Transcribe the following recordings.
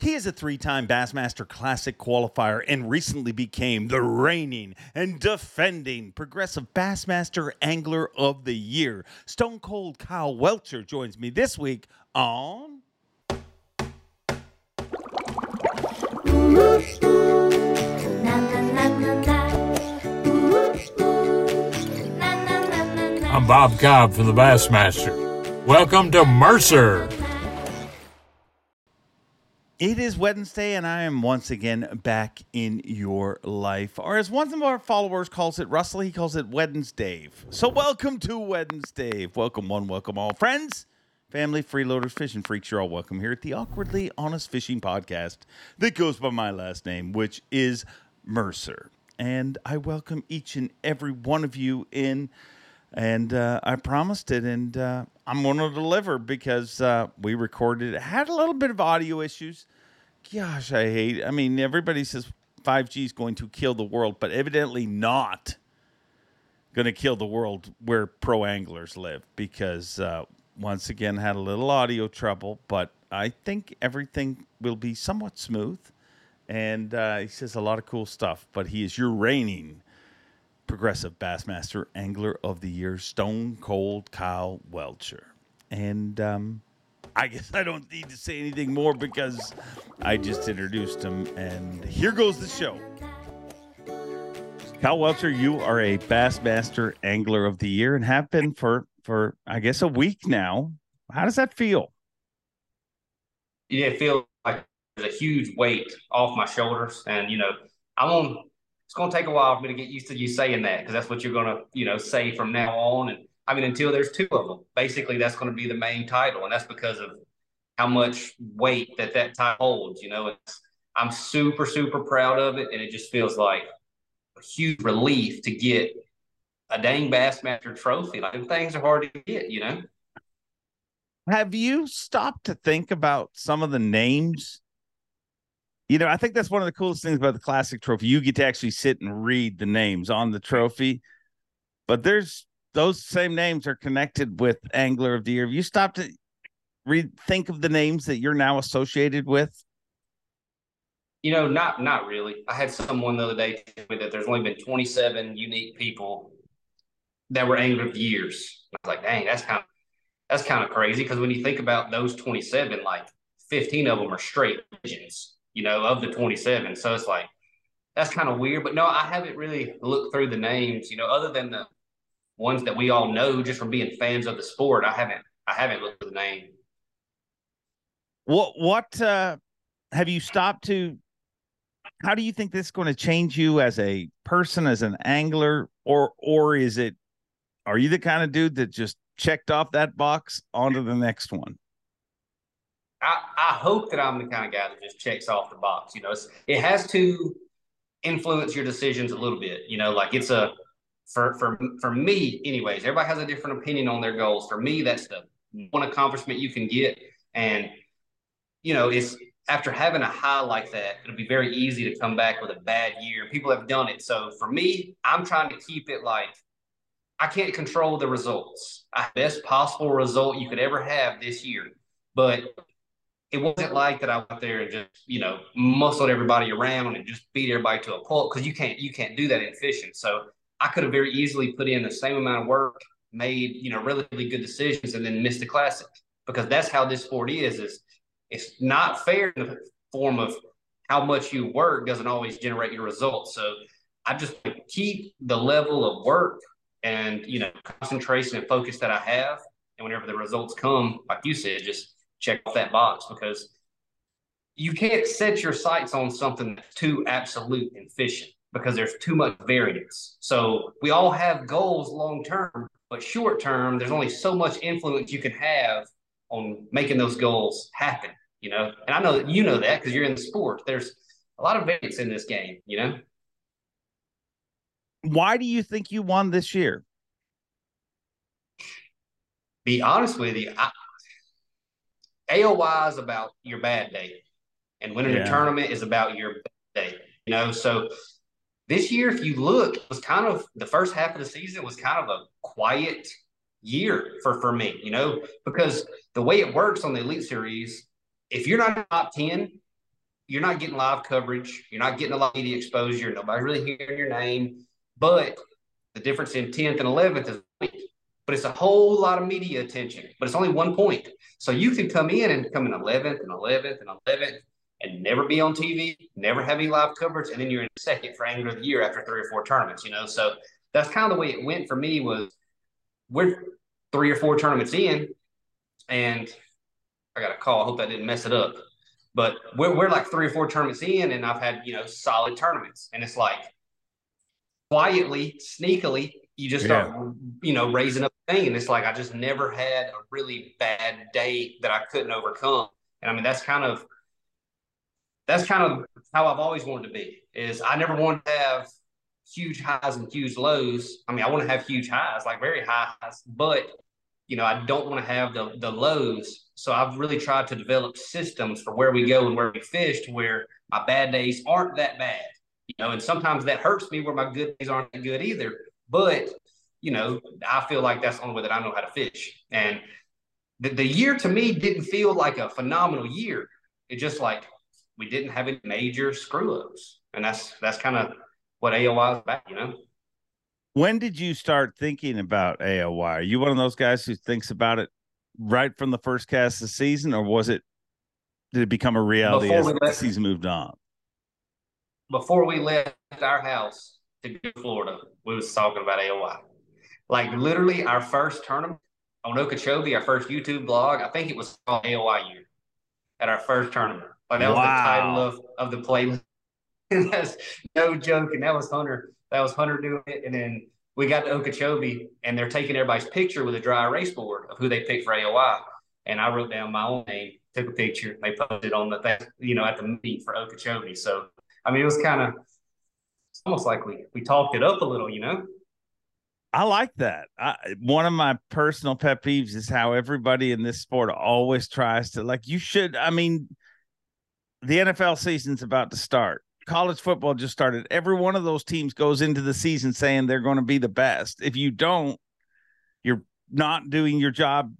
He is a three time Bassmaster Classic qualifier and recently became the reigning and defending Progressive Bassmaster Angler of the Year. Stone Cold Kyle Welcher joins me this week on. I'm Bob Cobb from the Bassmaster. Welcome to Mercer. It is Wednesday, and I am once again back in your life. Or as one of our followers calls it, Russell, he calls it Wednesday. So welcome to Wednesday. Welcome one, welcome all. Friends, family, freeloaders, fishing freaks, you're all welcome here at the Awkwardly Honest Fishing Podcast that goes by my last name, which is Mercer. And I welcome each and every one of you in and uh, I promised it, and uh, I'm going to deliver because uh, we recorded. It had a little bit of audio issues. Gosh, I hate. It. I mean, everybody says 5G is going to kill the world, but evidently not going to kill the world where pro anglers live because uh, once again had a little audio trouble, but I think everything will be somewhat smooth. And uh, he says a lot of cool stuff, but he is your reigning Progressive Bassmaster Angler of the Year, Stone Cold Kyle Welcher. And um, I guess I don't need to say anything more because I just introduced him. And here goes the show. Kyle Welcher, you are a Bassmaster Angler of the Year and have been for, for I guess, a week now. How does that feel? Yeah, it feels like there's a huge weight off my shoulders. And, you know, I'm on it's going to take a while for me to get used to you saying that because that's what you're going to, you know, say from now on. And I mean, until there's two of them, basically that's going to be the main title, and that's because of how much weight that that title holds. You know, it's I'm super super proud of it, and it just feels like a huge relief to get a dang Bassmaster trophy. Like things are hard to get, you know. Have you stopped to think about some of the names you know, I think that's one of the coolest things about the classic trophy. You get to actually sit and read the names on the trophy, but there's those same names are connected with Angler of the Year. Have you stopped to read, think of the names that you're now associated with? You know, not not really. I had someone the other day tell me that there's only been 27 unique people that were Angler of the Years. I was like, dang, that's kind of that's kind of crazy because when you think about those 27, like 15 of them are straight legends you know, of the 27. So it's like, that's kind of weird. But no, I haven't really looked through the names, you know, other than the ones that we all know just from being fans of the sport. I haven't, I haven't looked at the name. What, what, uh, have you stopped to, how do you think this is going to change you as a person, as an angler, or, or is it, are you the kind of dude that just checked off that box onto the next one? I, I hope that I'm the kind of guy that just checks off the box. You know, it has to influence your decisions a little bit. You know, like it's a for for for me, anyways. Everybody has a different opinion on their goals. For me, that's the mm. one accomplishment you can get, and you know, it's after having a high like that, it'll be very easy to come back with a bad year. People have done it. So for me, I'm trying to keep it like I can't control the results. I, Best possible result you could ever have this year. But it wasn't like that I went there and just you know muscled everybody around and just beat everybody to a pulp because you can't you can't do that in fishing. So I could have very easily put in the same amount of work, made you know relatively good decisions, and then missed the classic because that's how this sport is. Is it's not fair in the form of how much you work doesn't always generate your results. So I just keep the level of work and you know concentration and focus that I have, and whenever the results come, like you said, just check off that box because you can't set your sights on something that's too absolute and efficient because there's too much variance. So we all have goals long term, but short term, there's only so much influence you can have on making those goals happen, you know? And I know that you know that because you're in the sport. There's a lot of variance in this game, you know? Why do you think you won this year? Be honest with you, I, AOY is about your bad day, and winning yeah. a tournament is about your day. You know, so this year, if you look, it was kind of the first half of the season was kind of a quiet year for for me. You know, because the way it works on the Elite Series, if you're not top ten, you're not getting live coverage. You're not getting a lot of media exposure. Nobody's really hearing your name. But the difference in 10th and 11th is but it's a whole lot of media attention, but it's only one point. So you can come in and come in 11th and 11th and 11th and never be on TV, never have any live coverage, and then you're in second for Angler of the Year after three or four tournaments, you know? So that's kind of the way it went for me was we're three or four tournaments in and I got a call. I hope that didn't mess it up. But we're, we're like three or four tournaments in, and I've had, you know, solid tournaments. And it's like quietly, sneakily, you just start, yeah. you know, raising up the thing. And it's like I just never had a really bad day that I couldn't overcome. And I mean, that's kind of that's kind of how I've always wanted to be. Is I never wanted to have huge highs and huge lows. I mean, I want to have huge highs, like very high highs, but you know, I don't want to have the the lows. So I've really tried to develop systems for where we go and where we fish to where my bad days aren't that bad. You know, and sometimes that hurts me where my good days aren't that good either. But, you know, I feel like that's the only way that I know how to fish. And the, the year to me didn't feel like a phenomenal year. It just like we didn't have any major screw ups. And that's that's kind of what AOY is about, you know. When did you start thinking about AOY? Are you one of those guys who thinks about it right from the first cast of the season, or was it did it become a reality Before as left, the season moved on? Before we left our house to go to Florida, we was talking about AOY. Like literally our first tournament on Okeechobee, our first YouTube blog, I think it was called Year at our first tournament. Like that was wow. the title of, of the playlist. that's no joke. And that was Hunter. That was Hunter doing it. And then we got to Okeechobee and they're taking everybody's picture with a dry erase board of who they picked for AOY. And I wrote down my own name, took a picture. They posted it on the thing, you know, at the meet for Okeechobee. So, I mean, it was kind of almost like we, we talked it up a little, you know? I like that. I, one of my personal pet peeves is how everybody in this sport always tries to like. You should. I mean, the NFL season's about to start. College football just started. Every one of those teams goes into the season saying they're going to be the best. If you don't, you're not doing your job.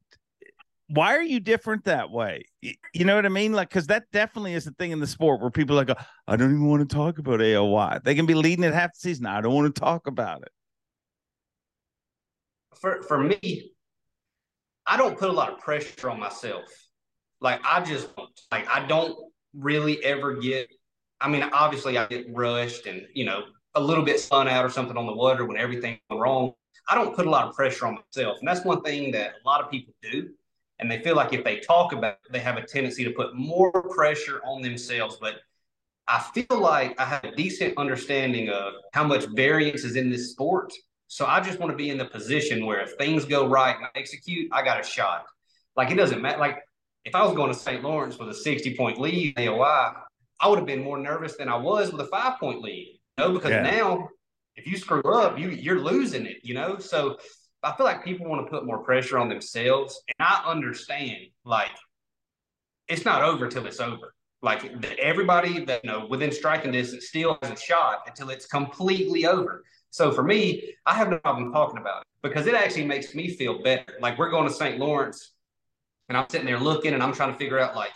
Why are you different that way? You know what I mean? Like, because that definitely is the thing in the sport where people are like, I don't even want to talk about AOY. They can be leading at half the season. I don't want to talk about it for for me, I don't put a lot of pressure on myself. Like I just like I don't really ever get. I mean, obviously I get rushed and you know a little bit spun out or something on the water when everything went wrong. I don't put a lot of pressure on myself, and that's one thing that a lot of people do. And they feel like if they talk about it, they have a tendency to put more pressure on themselves. But I feel like I have a decent understanding of how much variance is in this sport so I just want to be in the position where if things go right and I execute, I got a shot. Like it doesn't matter. Like if I was going to St. Lawrence with a 60 point lead AOY, I would have been more nervous than I was with a five point lead. You know, because yeah. now if you screw up, you you're losing it, you know? So I feel like people want to put more pressure on themselves. And I understand, like, it's not over till it's over. Like everybody that you know within striking distance still has a shot until it's completely over. So for me, I have no problem talking about it because it actually makes me feel better. Like we're going to St. Lawrence and I'm sitting there looking and I'm trying to figure out like,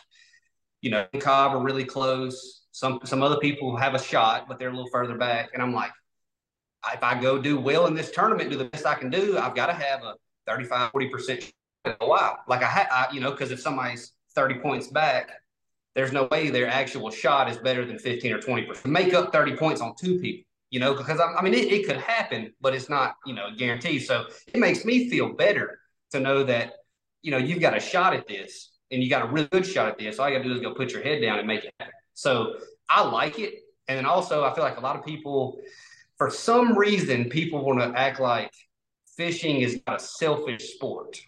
you know, Cobb are really close. Some some other people have a shot, but they're a little further back. And I'm like, if I go do well in this tournament, do the best I can do, I've got to have a 35, 40% a while. Like I had, you know, because if somebody's 30 points back, there's no way their actual shot is better than 15 or 20%. Make up 30 points on two people you know, because I, I mean, it, it, could happen, but it's not, you know, guaranteed. So it makes me feel better to know that, you know, you've got a shot at this and you got a really good shot at this. All you got to do is go put your head down and make it happen. So I like it. And then also, I feel like a lot of people, for some reason, people want to act like fishing is not a selfish sport.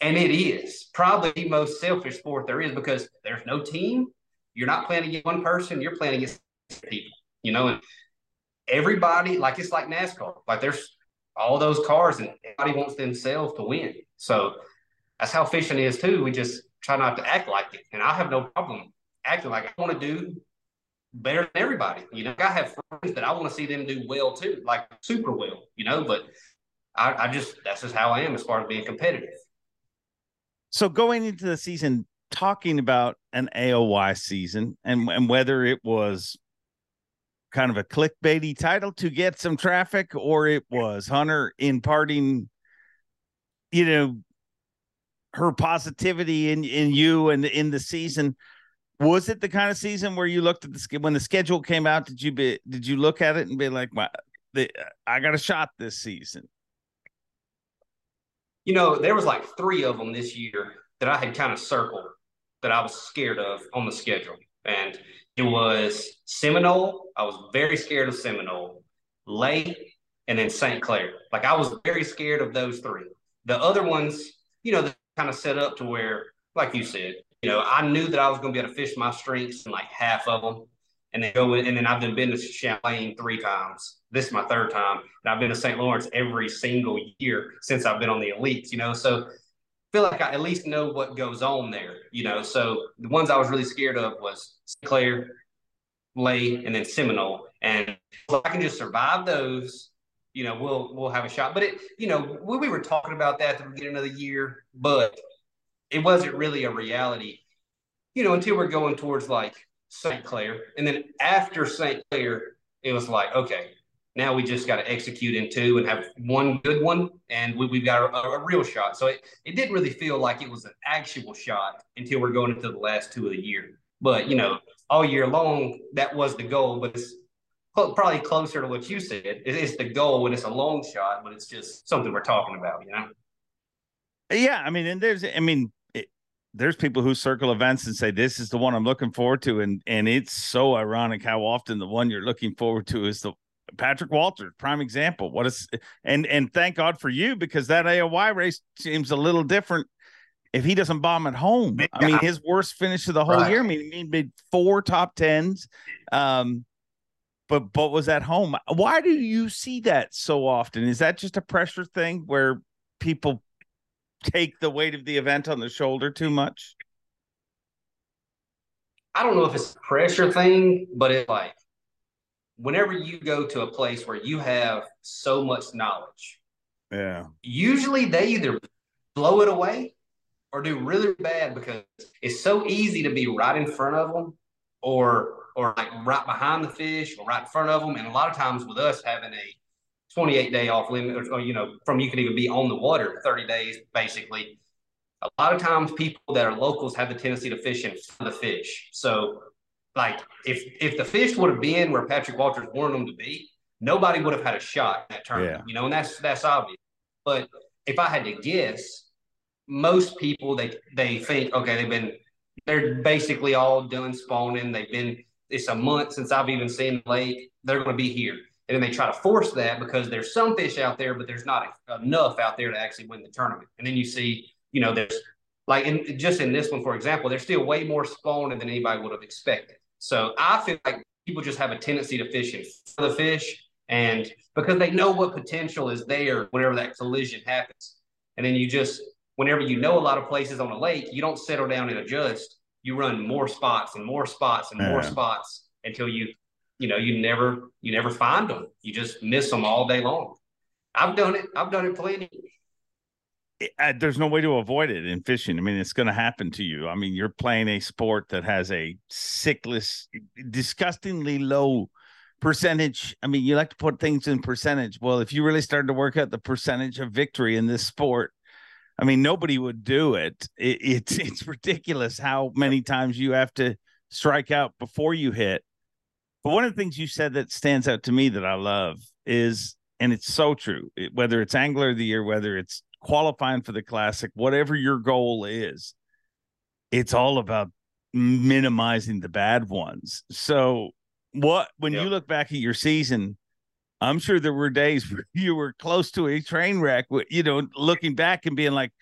And it is probably the most selfish sport there is because there's no team. You're not playing against one person, you're playing against people, you know, and everybody like it's like NASCAR. Like there's all those cars and everybody wants themselves to win. So that's how fishing is too. We just try not to act like it. And I have no problem acting like I want to do better than everybody. You know, I have friends that I want to see them do well too, like super well, you know, but I, I just that's just how I am as far as being competitive. So going into the season, talking about an AOY season and, and whether it was kind of a clickbaity title to get some traffic or it was Hunter imparting, you know, her positivity in, in you and in the season. Was it the kind of season where you looked at the when the schedule came out? Did you be did you look at it and be like, "Wow, the, I got a shot this season"? You know, there was like three of them this year that I had kind of circled that I was scared of on the schedule, and it was Seminole. I was very scared of Seminole, Lay, and then St. Clair. Like I was very scared of those three. The other ones, you know, kind of set up to where, like you said, you know, I knew that I was going to be able to fish my strengths in like half of them, and then go in, and then I've been to Champlain three times. This is my third time, and I've been to St. Lawrence every single year since I've been on the elites. You know, so feel like I at least know what goes on there, you know. So the ones I was really scared of was Clair, Lay, and then Seminole. And if I can just survive those, you know, we'll we'll have a shot. But it, you know, we, we were talking about that at the beginning of the year, but it wasn't really a reality, you know, until we're going towards like St. Clair. And then after St. Clair, it was like, okay, now we just got to execute in two and have one good one, and we, have got a, a, real shot. So it, it didn't really feel like it was an actual shot until we're going into the last two of the year. But, you know, all year long, that was the goal, but it's probably closer to what you said. It's the goal and it's a long shot, but it's just something we're talking about, you know? Yeah. I mean, and there's, I mean, there's people who circle events and say this is the one I'm looking forward to, and and it's so ironic how often the one you're looking forward to is the Patrick Walters, prime example. What is and and thank God for you because that AOY race seems a little different. If he doesn't bomb at home. I mean his worst finish of the whole right. year. I mean he made four top tens, um, but but was at home. Why do you see that so often? Is that just a pressure thing where people take the weight of the event on the shoulder too much? I don't know if it's a pressure thing, but it's like whenever you go to a place where you have so much knowledge, yeah, usually they either blow it away or do really bad because it's so easy to be right in front of them or or like right behind the fish or right in front of them. And a lot of times with us having a 28 day off limit, or, or you know, from you can even be on the water 30 days basically. A lot of times people that are locals have the tendency to fish in front of the fish. So like if if the fish would have been where Patrick Walters wanted them to be, nobody would have had a shot in that tournament. Yeah. You know, and that's that's obvious. But if I had to guess, most people they they think okay, they've been they're basically all done spawning. They've been it's a month since I've even seen the lake. They're going to be here, and then they try to force that because there's some fish out there, but there's not enough out there to actually win the tournament. And then you see, you know, there's like in just in this one, for example, there's still way more spawning than anybody would have expected. So I feel like people just have a tendency to fish in for the fish, and because they know what potential is there whenever that collision happens, and then you just whenever you know a lot of places on a lake, you don't settle down and adjust. You run more spots and more spots and yeah. more spots until you, you know, you never you never find them. You just miss them all day long. I've done it. I've done it plenty there's no way to avoid it in fishing. I mean, it's going to happen to you. I mean, you're playing a sport that has a sickless, disgustingly low percentage. I mean, you like to put things in percentage. Well, if you really started to work out the percentage of victory in this sport, I mean, nobody would do it. it it's it's ridiculous how many times you have to strike out before you hit. But one of the things you said that stands out to me that I love is, and it's so true, it, whether it's angler of the year, whether it's qualifying for the classic, whatever your goal is, it's all about minimizing the bad ones. So, what when yep. you look back at your season, I'm sure there were days where you were close to a train wreck. You know, looking back and being like,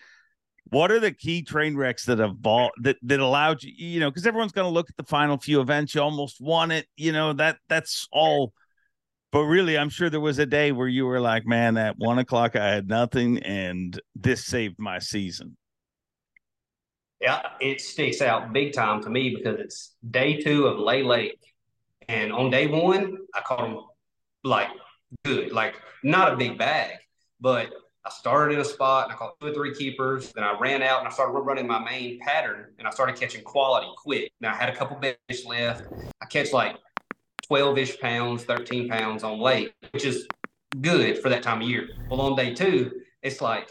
"What are the key train wrecks that have bought that that allowed you?" You know, because everyone's going to look at the final few events. You almost won it. You know that that's all but really, I'm sure there was a day where you were like, man, at one o'clock I had nothing and this saved my season. Yeah, it sticks out big time to me because it's day two of Lay Lake. And on day one, I caught them like good, like not a big bag, but I started in a spot and I caught two or three keepers. Then I ran out and I started running my main pattern and I started catching quality quick. Now I had a couple fish left. I catch like 12 ish pounds, 13 pounds on lake, which is good for that time of year. Well, on day two, it's like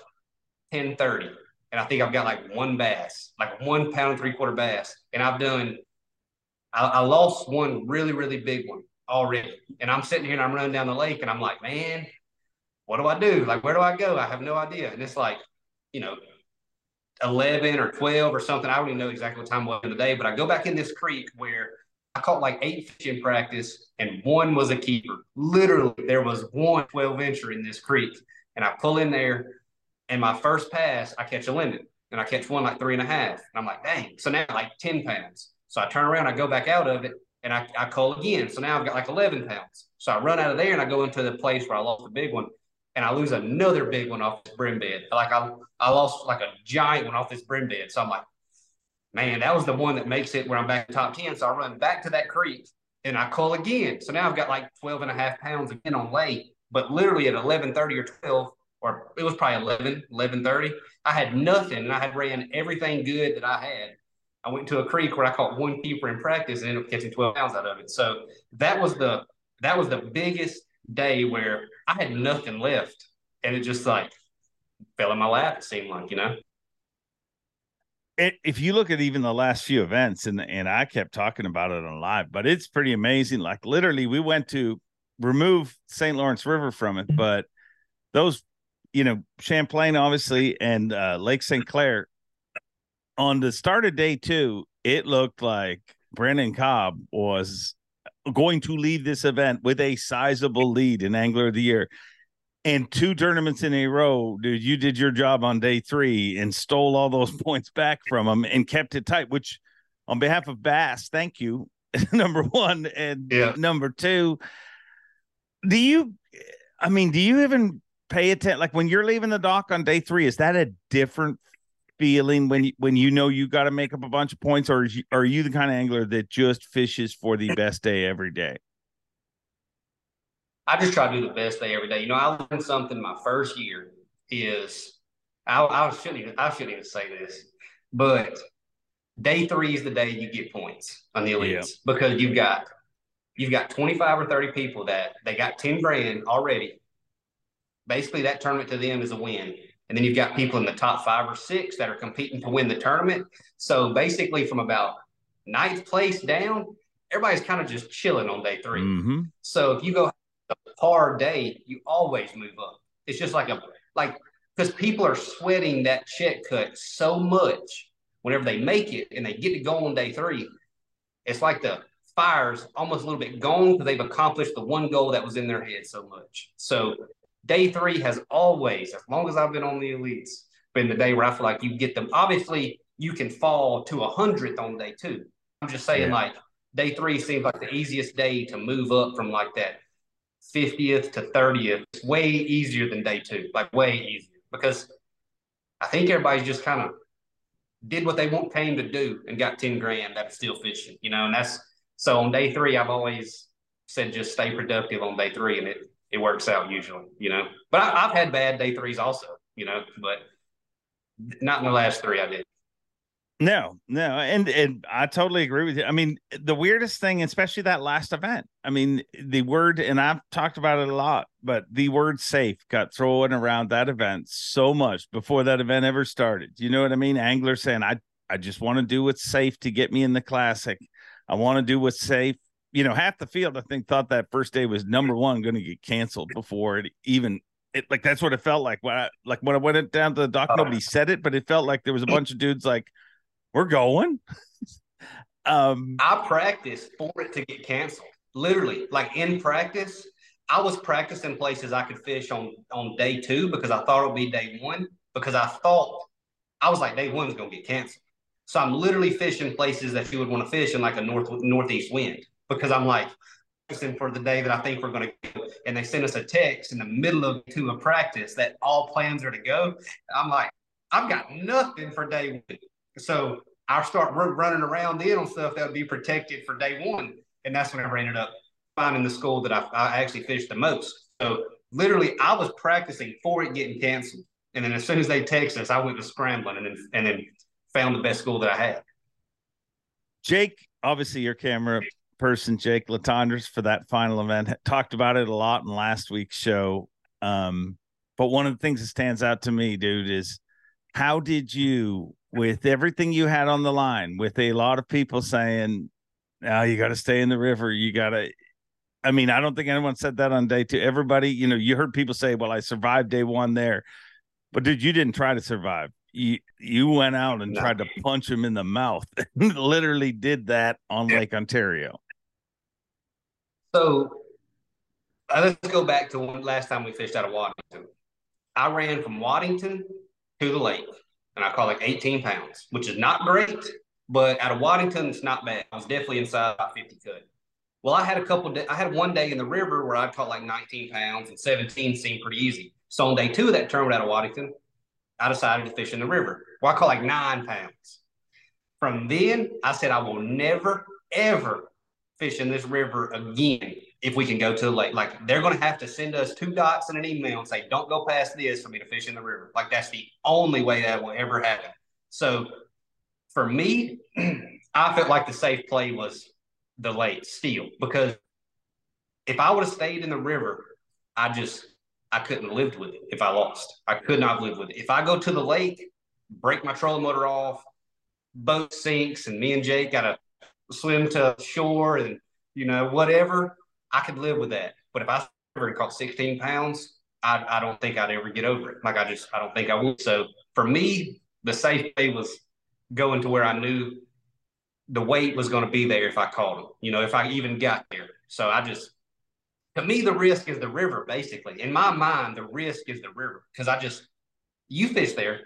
10 30. And I think I've got like one bass, like one pound and three quarter bass. And I've done, I, I lost one really, really big one already. And I'm sitting here and I'm running down the lake and I'm like, man, what do I do? Like, where do I go? I have no idea. And it's like, you know, 11 or 12 or something. I don't even know exactly what time was in the day, but I go back in this creek where I caught like eight fish in practice and one was a keeper. Literally, there was one 12 incher in this creek. And I pull in there and my first pass, I catch a limit and I catch one like three and a half. And I'm like, dang. So now like 10 pounds. So I turn around, I go back out of it and I, I call again. So now I've got like 11 pounds. So I run out of there and I go into the place where I lost the big one and I lose another big one off this brim bed. Like I, I lost like a giant one off this brim bed. So I'm like, man, that was the one that makes it where I'm back in top 10. So I run back to that creek and I call again. So now I've got like 12 and a half pounds again on lake, but literally at 1130 or 12, or it was probably 11, 1130, I had nothing and I had ran everything good that I had. I went to a creek where I caught one keeper in practice and ended up catching 12 pounds out of it. So that was the, that was the biggest day where I had nothing left, and it just like fell in my lap. It seemed like you know. If you look at even the last few events, and and I kept talking about it on live, but it's pretty amazing. Like literally, we went to remove St. Lawrence River from it, but those, you know, Champlain obviously and uh, Lake St. Clair on the start of day two, it looked like Brandon Cobb was going to leave this event with a sizable lead in Angler of the Year. And two tournaments in a row, dude, you did your job on day three and stole all those points back from him and kept it tight, which on behalf of Bass, thank you. number one. And yeah. number two, do you, I mean, do you even pay attention? Like when you're leaving the dock on day three, is that a different feeling when you, when you know you got to make up a bunch of points, or you, are you the kind of angler that just fishes for the best day every day? I just try to do the best day every day. You know, I learned something my first year is I, I shouldn't even I shouldn't even say this, but day three is the day you get points on the elites yeah. because you've got you've got 25 or 30 people that they got 10 grand already. Basically, that tournament to them is a win. And then you've got people in the top five or six that are competing to win the tournament. So basically, from about ninth place down, everybody's kind of just chilling on day 3 mm-hmm. So if you go a hard day, you always move up. It's just like a like because people are sweating that check cut so much whenever they make it and they get to go on day three. It's like the fire's almost a little bit gone because they've accomplished the one goal that was in their head so much. So day three has always, as long as I've been on the elites, been the day where I feel like you get them. Obviously, you can fall to a hundredth on day two. I'm just saying, yeah. like day three seems like the easiest day to move up from like that 50th to 30th. It's way easier than day two, like way easier because I think everybody's just kind of did what they want came to do and got 10 grand that's still fishing, you know, and that's so on day three, I've always said just stay productive on day three and it it works out usually, you know. But I, have had bad day threes also, you know, but not in the last three I did. No, no, and and I totally agree with you. I mean, the weirdest thing, especially that last event. I mean, the word, and I've talked about it a lot, but the word "safe" got thrown around that event so much before that event ever started. You know what I mean? Anglers saying, "I I just want to do what's safe to get me in the classic. I want to do what's safe you know, half the field I think thought that first day was number one going to get canceled before it even it like that's what it felt like when I like when I went down to the dock. Nobody said it, but it felt like there was a bunch of dudes like, "We're going." um, I practiced for it to get canceled. Literally, like in practice, I was practicing places I could fish on on day two because I thought it would be day one because I thought I was like day one's going to get canceled. So I'm literally fishing places that you would want to fish in like a north northeast wind because I'm like for the day that I think we're going to go. And they send us a text in the middle of to a practice that all plans are to go. I'm like, I've got nothing for day one. So I start running around in on stuff that would be protected for day one. And that's when I ended up finding the school that I, I actually fished the most. So literally I was practicing for it getting canceled. And then as soon as they text us, I went to scrambling and then and then found the best school that I had. Jake, obviously your camera person, Jake Latondres, for that final event, talked about it a lot in last week's show. Um, but one of the things that stands out to me, dude, is how did you, with everything you had on the line, with a lot of people saying, "Now oh, you got to stay in the river," you got to. I mean, I don't think anyone said that on day two. Everybody, you know, you heard people say, "Well, I survived day one there," but dude, you didn't try to survive you you went out and tried to punch him in the mouth. Literally did that on. Lake Ontario. So uh, let's go back to one last time we fished out of Waddington. I ran from Waddington to the lake, and I caught like 18 pounds, which is not great, but out of Waddington, it's not bad. I was definitely inside about 50 cut. Well, I had a couple. I had one day in the river where I caught like 19 pounds, and 17 seemed pretty easy. So on day two of that tournament out of Waddington, I decided to fish in the river. Well, I caught like nine pounds. From then, I said I will never, ever fish in this river again if we can go to the lake. Like they're going to have to send us two dots in an email and say, don't go past this for me to fish in the river. Like that's the only way that will ever happen. So for me, I felt like the safe play was the lake still because if I would have stayed in the river, I just I couldn't have lived with it if I lost. I could not have lived with it. If I go to the lake, break my trolling motor off, boat sinks, and me and Jake got to swim to shore and, you know, whatever, I could live with that. But if I ever caught 16 pounds, I, I don't think I'd ever get over it. Like I just, I don't think I would. So for me, the safe way was going to where I knew the weight was going to be there if I caught him, you know, if I even got there. So I just, to me, the risk is the river, basically. In my mind, the risk is the river because I just, you fish there,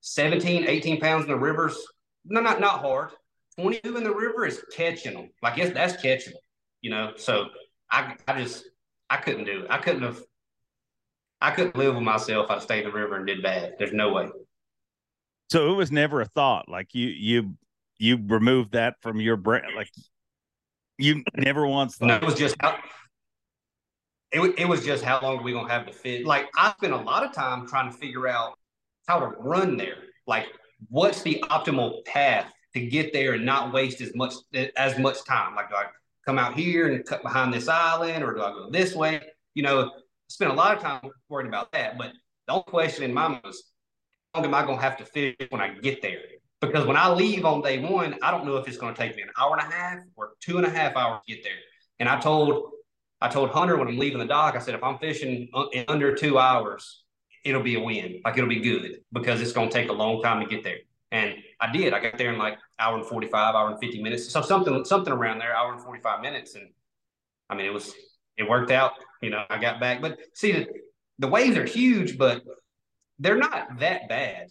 17, 18 pounds in the rivers, no, not, not hard. 22 in the river is catching them. Like, yes, that's catching them, you know? So I, I just, I couldn't do it. I couldn't have, I couldn't live with myself. I stayed in the river and did bad. There's no way. So it was never a thought. Like you, you, you removed that from your brain. Like you never once thought. No, it was just, how, it, it was just how long are we gonna have to fit? Like I spent a lot of time trying to figure out how to run there. Like what's the optimal path to get there and not waste as much as much time? Like do I come out here and cut behind this island, or do I go this way? You know, I spent a lot of time worrying about that. But the only question in my mind was, how long am I gonna have to fish when I get there? Because when I leave on day one, I don't know if it's gonna take me an hour and a half or two and a half hours to get there. And I told I told Hunter when I'm leaving the dock, I said, if I'm fishing in under two hours, it'll be a win. Like it'll be good because it's going to take a long time to get there. And I did. I got there in like hour and 45, hour and 50 minutes. So something, something around there, hour and 45 minutes. And I mean, it was, it worked out, you know, I got back, but see the, the waves are huge, but they're not that bad.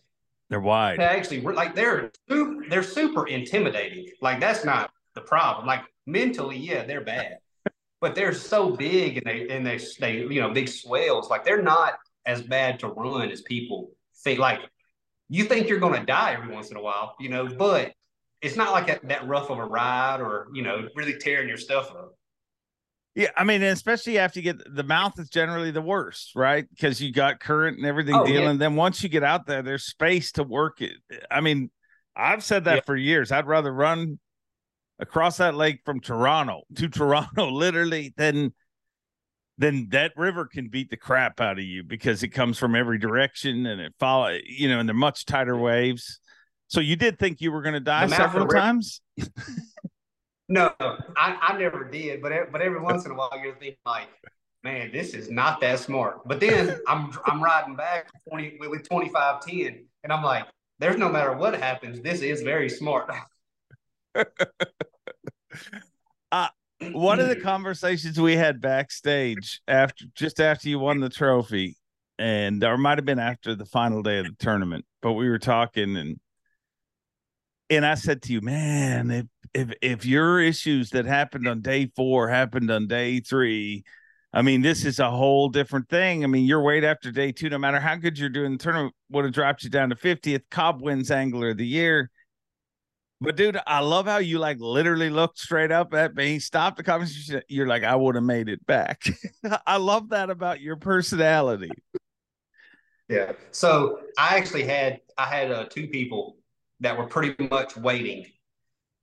They're wide. They actually like they're super, they're super intimidating. Like that's not the problem. Like mentally, yeah, they're bad but they're so big and they and they they you know big swells like they're not as bad to run as people think like you think you're going to die every once in a while you know but it's not like a, that rough of a ride or you know really tearing your stuff up yeah i mean especially after you get the mouth is generally the worst right because you got current and everything oh, dealing yeah. then once you get out there there's space to work it i mean i've said that yeah. for years i'd rather run across that lake from Toronto to Toronto, literally, then then that river can beat the crap out of you because it comes from every direction and it follow, you know, and they're much tighter waves. So you did think you were going to die several times? no, I, I never did, but but every once in a while you're thinking like, man, this is not that smart. But then I'm I'm riding back 20 with 25 10 and I'm like, there's no matter what happens, this is very smart. one of the conversations we had backstage after just after you won the trophy, and or might have been after the final day of the tournament, but we were talking and and I said to you, man, if if if your issues that happened on day four happened on day three, I mean, this is a whole different thing. I mean, your weight after day two, no matter how good you're doing the tournament, would have dropped you down to 50th. Cobb wins angler of the year But dude, I love how you like literally looked straight up at me, stopped the conversation. You're like, I would have made it back. I love that about your personality. Yeah. So I actually had I had uh, two people that were pretty much waiting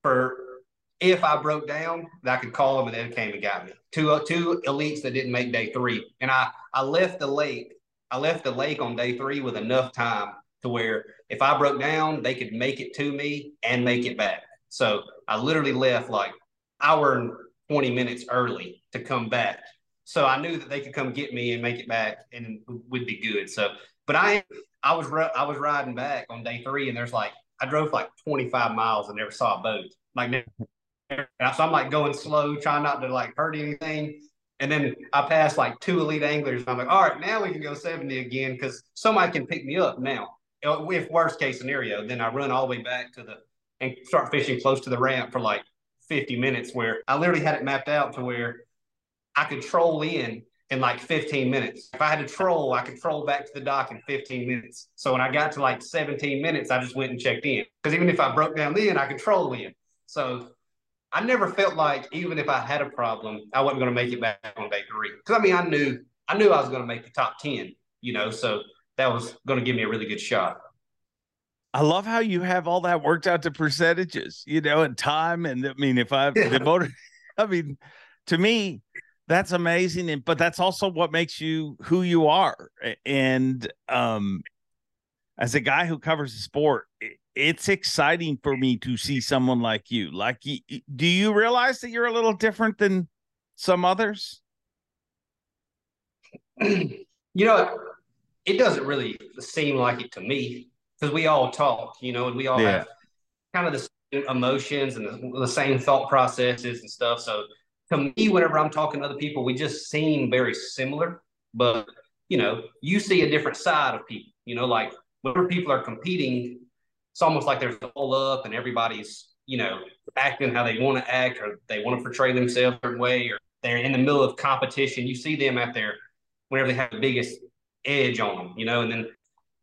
for if I broke down, that I could call them and they came and got me. Two uh, two elites that didn't make day three, and I I left the lake. I left the lake on day three with enough time to where if I broke down, they could make it to me and make it back. So I literally left like hour and 20 minutes early to come back. So I knew that they could come get me and make it back and would be good. So, but I, I was, I was riding back on day three and there's like, I drove like 25 miles and never saw a boat. Like, so I'm like going slow, trying not to like hurt anything. And then I passed like two elite anglers. I'm like, all right, now we can go 70 again because somebody can pick me up now. Uh, if worst case scenario, then I run all the way back to the and start fishing close to the ramp for like 50 minutes where I literally had it mapped out to where I could troll in in like 15 minutes. If I had to troll, I could troll back to the dock in 15 minutes. So when I got to like 17 minutes, I just went and checked in. Because even if I broke down then, I could troll in. So I never felt like even if I had a problem, I wasn't going to make it back on day three. Because I mean, I knew I knew I was going to make the top ten. You know, so that was going to give me a really good shot. I love how you have all that worked out to percentages, you know, and time. And I mean, if I yeah. the motor, I mean, to me, that's amazing. And but that's also what makes you who you are. And um, as a guy who covers the sport, it's exciting for me to see someone like you. Like, do you realize that you're a little different than some others? you know, it doesn't really seem like it to me because we all talk, you know, and we all yeah. have kind of the same emotions and the, the same thought processes and stuff. So to me, whenever I'm talking to other people, we just seem very similar. But you know, you see a different side of people. You know, like whenever people are competing, it's almost like there's a pull up and everybody's, you know, acting how they want to act or they want to portray themselves a certain way or they're in the middle of competition. You see them out there whenever they have the biggest edge on them, you know, and then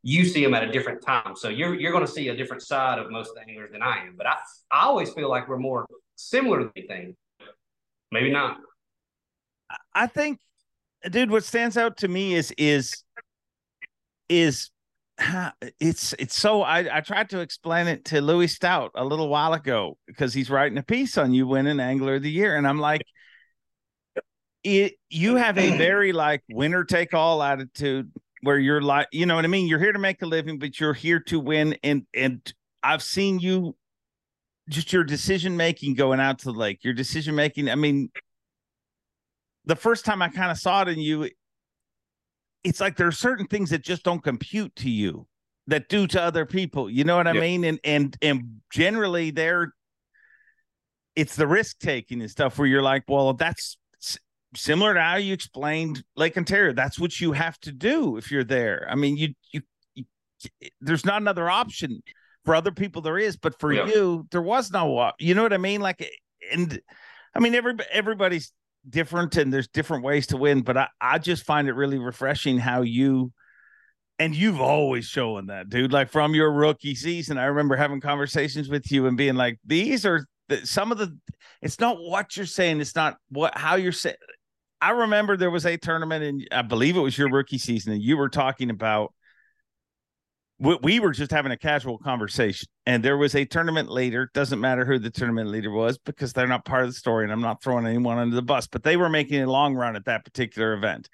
you see them at a different time. So you're you're going to see a different side of most anglers than I am. But I I always feel like we're more similar than anything. Maybe not. I think, dude, what stands out to me is is is it's it's so I, I tried to explain it to Louie Stout a little while ago because he's writing a piece on you winning angler of the year and I'm like it you have a very like winner take all attitude where you're like you know what I mean you're here to make a living but you're here to win and and I've seen you just your decision making going out to the lake your decision making I mean the first time I kind of saw it in you it's like there are certain things that just don't compute to you that do to other people. You know what I mean? And and and generally they're it's the risk taking and stuff where you're like, well, that's similar to how you explained Lake Ontario. That's what you have to do if you're there. I mean, you you, you there's not another option for other people. There is, but for yeah. you, there was no. Uh, you know what I mean? Like, and I mean, every everybody's different and there's different ways to win, but I, I just find it really refreshing how you and you've always shown that, dude. Like from your rookie season, I remember having conversations with you and being like, these are the, some of the it's not what you're saying, it's not what how you're saying. I remember there was a tournament and I believe it was your rookie season, and you were talking about we, we were just having a casual conversation and there was a tournament leader doesn't matter who the tournament leader was because they're not part of the story and i'm not throwing anyone under the bus but they were making a long run at that particular event.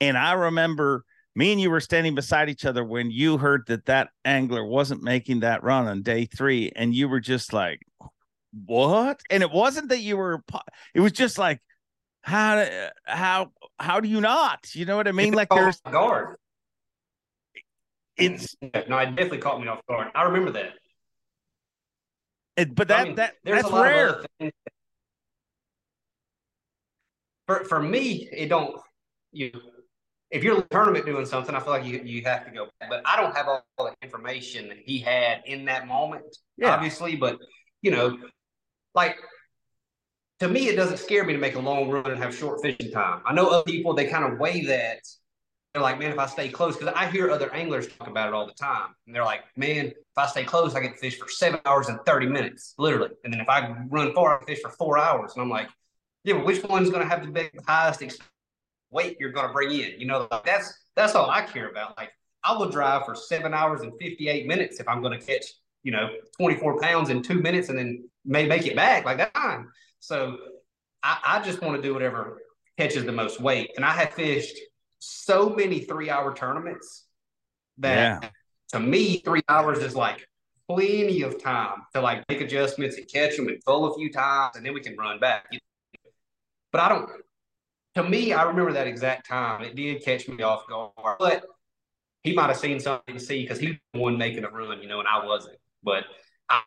And i remember me and you were standing beside each other when you heard that that angler wasn't making that run on day three and you were just like what? And it wasn't that you were it was just like how how how do you not you know what i mean like there's guard it's no, it definitely caught me off guard. I remember that. It, but that I mean, that that's rare. For for me, it don't you. If you're a tournament doing something, I feel like you you have to go. Back. But I don't have all the information that he had in that moment, yeah. obviously. But you know, like to me, it doesn't scare me to make a long run and have short fishing time. I know other people they kind of weigh that they're like, man, if I stay close, because I hear other anglers talk about it all the time. And they're like, man, if I stay close, I get to fish for seven hours and 30 minutes, literally. And then if I run far, I fish for four hours. And I'm like, yeah, but which one's going to have the biggest, highest weight you're going to bring in? You know, that's that's all I care about. Like, I will drive for seven hours and 58 minutes if I'm going to catch, you know, 24 pounds in two minutes and then may make it back. Like, that's fine. So I, I just want to do whatever catches the most weight. And I have fished – so many three hour tournaments that yeah. to me, three hours is like plenty of time to like make adjustments and catch them and pull a few times and then we can run back. But I don't, to me, I remember that exact time. It did catch me off guard, but he might have seen something to see because he was the one making a run, you know, and I wasn't. But I,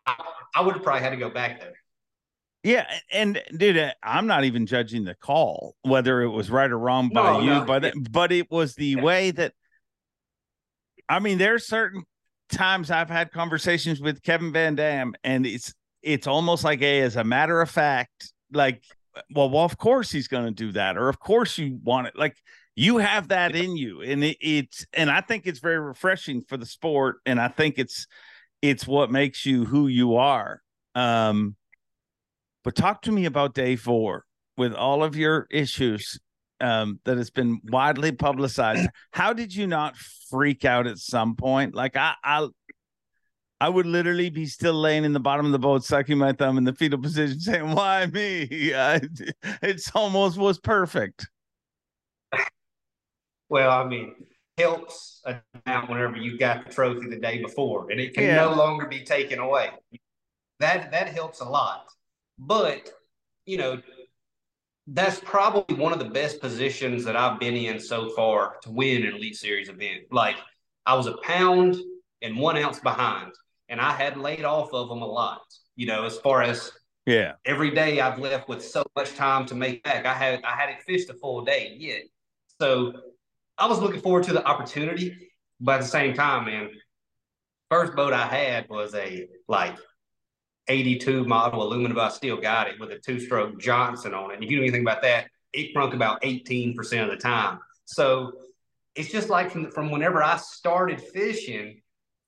I would have probably had to go back there. Yeah, and dude, uh, I'm not even judging the call whether it was right or wrong by no, you, no. but but it was the yeah. way that. I mean, there's certain times I've had conversations with Kevin Van Dam, and it's it's almost like a as a matter of fact, like, well, well, of course he's going to do that, or of course you want it, like you have that in you, and it, it's and I think it's very refreshing for the sport, and I think it's it's what makes you who you are. Um, but talk to me about day four with all of your issues um, that has been widely publicized. How did you not freak out at some point? Like I, I, I would literally be still laying in the bottom of the boat, sucking my thumb in the fetal position, saying, "Why me?" I, it's almost was perfect. Well, I mean, helps amount whenever you got the trophy the day before, and it can yeah. no longer be taken away. That that helps a lot. But, you know, that's probably one of the best positions that I've been in so far to win an Elite Series event. Like, I was a pound and one ounce behind, and I had laid off of them a lot, you know, as far as yeah. Every day I've left with so much time to make back. I had I hadn't fished a full day yet. So I was looking forward to the opportunity, but at the same time, man, first boat I had was a like 82 model aluminum, but I still got it with a two stroke Johnson on it. And if you know anything about that, it crunk about 18% of the time. So it's just like from, from whenever I started fishing,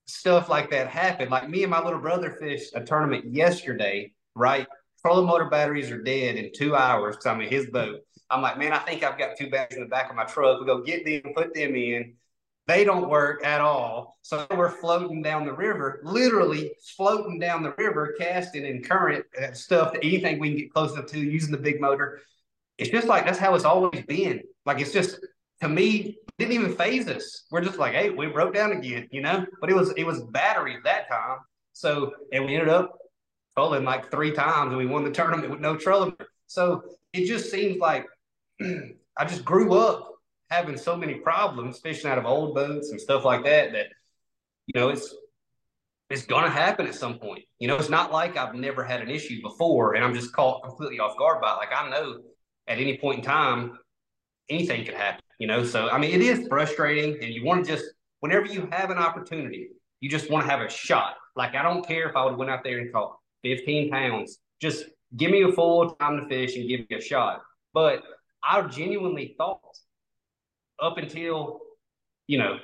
stuff like that happened. Like me and my little brother fished a tournament yesterday, right? Trolling motor batteries are dead in two hours because I'm in his boat. I'm like, man, I think I've got two batteries in the back of my truck. We go get them, put them in. They don't work at all. So we're floating down the river, literally floating down the river, casting in current uh, stuff, anything we can get close enough to using the big motor. It's just like that's how it's always been. Like it's just to me, didn't even phase us. We're just like, hey, we broke down again, you know. But it was it was battery that time. So and we ended up trolling like three times, and we won the tournament with no trolling. So it just seems like I just grew up having so many problems fishing out of old boats and stuff like that that you know it's it's gonna happen at some point. You know, it's not like I've never had an issue before and I'm just caught completely off guard by it. Like I know at any point in time anything could happen. You know, so I mean it is frustrating and you want to just whenever you have an opportunity, you just want to have a shot. Like I don't care if I would went out there and caught 15 pounds. Just give me a full time to fish and give me a shot. But I genuinely thought up until, you know,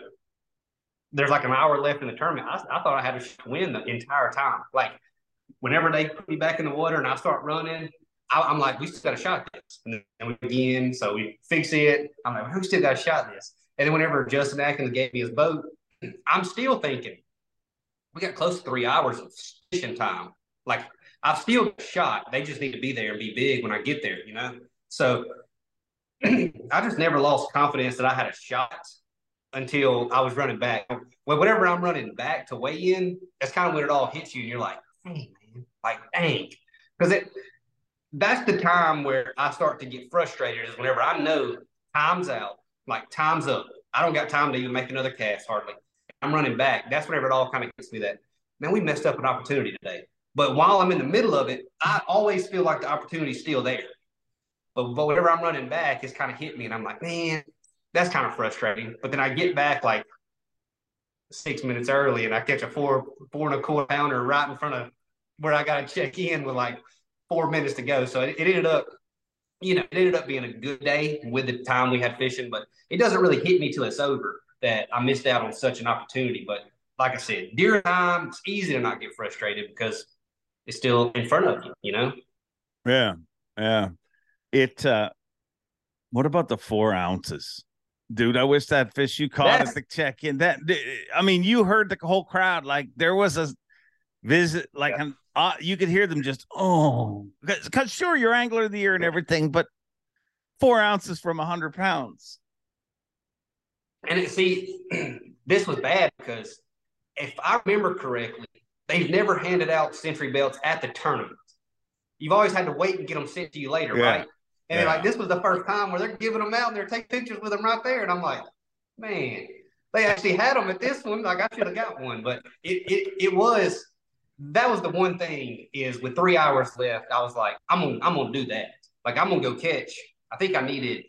there's like an hour left in the tournament, I, I thought I had to win the entire time. Like whenever they put me back in the water and I start running, I, am like, we still got a shot this. And then we begin, so we fix it. I'm like, who still got a shot this? And then whenever Justin Atkins gave me his boat, I'm still thinking, we got close to three hours of fishing time. Like I've still shot. They just need to be there and be big when I get there, you know? So I just never lost confidence that I had a shot until I was running back. Well, whenever I'm running back to weigh in, that's kind of when it all hits you, and you're like, dang, man, like, dang," because it that's the time where I start to get frustrated. Is whenever I know time's out, like time's up. I don't got time to even make another cast hardly. I'm running back. That's whenever it all kind of gets me that, man, we messed up an opportunity today. But while I'm in the middle of it, I always feel like the opportunity's still there. But, whenever I'm running back, it's kind of hit me, and I'm like, man, that's kind of frustrating. But then I get back like six minutes early, and I catch a four four and a quarter pounder right in front of where I got to check in with like four minutes to go. So it, it ended up you know, it ended up being a good day with the time we had fishing, but it doesn't really hit me till it's over that I missed out on such an opportunity. But like I said, during time, it's easy to not get frustrated because it's still in front of you, you know? Yeah. Yeah. It, uh, what about the four ounces? Dude, I wish that fish you caught at the check in that, I mean, you heard the whole crowd. Like there was a visit, like yeah. an, uh, you could hear them just, oh, because sure, you're angler of the year and everything, but four ounces from a hundred pounds. And it, see, this was bad because if I remember correctly, they've never handed out century belts at the tournament. You've always had to wait and get them sent to you later, yeah. right? And yeah. like this was the first time where they're giving them out and they're taking pictures with them right there. And I'm like, man, they actually had them at this one. Like I should have got one, but it, it it was that was the one thing is with three hours left, I was like, I'm gonna I'm gonna do that. Like I'm gonna go catch. I think I needed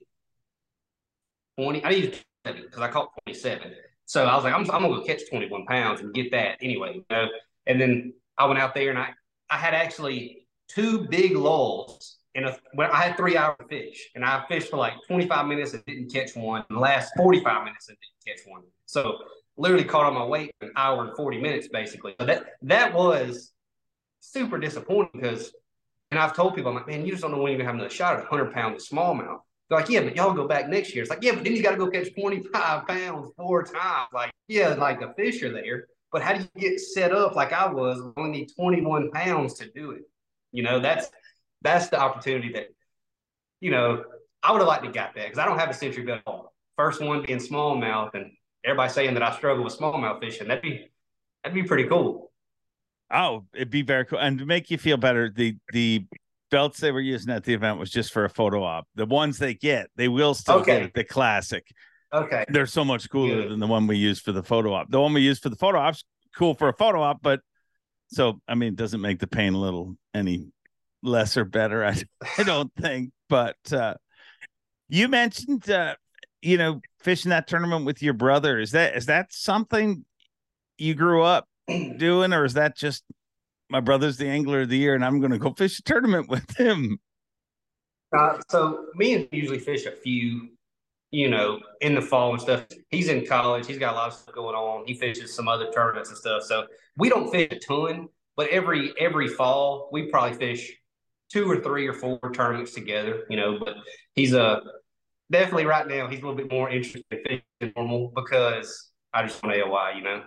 20. I needed because I caught 27. So I was like, I'm, I'm gonna go catch 21 pounds and get that anyway. You know? And then I went out there and I I had actually two big lulls in a when I had three hours to fish and I fished for like 25 minutes and didn't catch one. And the last 45 minutes and didn't catch one. So literally caught on my weight an hour and 40 minutes basically. So that that was super disappointing because and I've told people, I'm like, man, you just don't know when you're gonna have another shot at 100 pounds of smallmouth. They're like, yeah, but y'all go back next year. It's like, yeah, but then you got to go catch 25 pounds four times. Like, yeah, like the fish are there, but how do you get set up like I was? I only need 21 pounds to do it. You know, that's that's the opportunity that, you know, I would have liked to got that because I don't have a century belt. First one being smallmouth, and everybody saying that I struggle with smallmouth fishing. That'd be that'd be pretty cool. Oh, it'd be very cool, and to make you feel better, the the belts they were using at the event was just for a photo op. The ones they get, they will still okay. get the classic. Okay. They're so much cooler Good. than the one we use for the photo op. The one we use for the photo op's cool for a photo op, but so I mean, it doesn't make the pain a little any less or better. I, I don't think. But uh, you mentioned, uh, you know, fishing that tournament with your brother. Is that is that something you grew up doing, or is that just my brother's the angler of the year, and I'm going to go fish a tournament with him. Uh, so me and usually fish a few, you know, in the fall and stuff. He's in college. He's got a lot of stuff going on. He fishes some other tournaments and stuff. So we don't fish a ton, but every every fall we probably fish two or three or four tournaments together. You know, but he's a uh, definitely right now he's a little bit more interested than normal because I just want AOY. You know.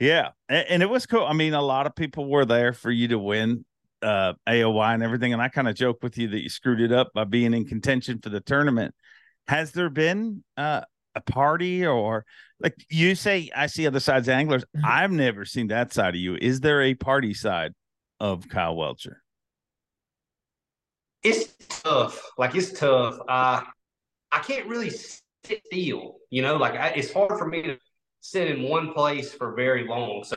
Yeah, and, and, it was cool. I mean, a lot of people were there for you to win uh AOY and everything, and I kind of joke with you that you screwed it up by being in contention for the tournament. Has there been uh, a party or like you say? I see other sides of anglers. Mm-hmm. I've never seen that side of you. Is there a party side of Kyle Welcher? It's tough. Like it's tough. Uh, I can't really sit still. You know, like I, it's hard for me to sit in one place for very long. So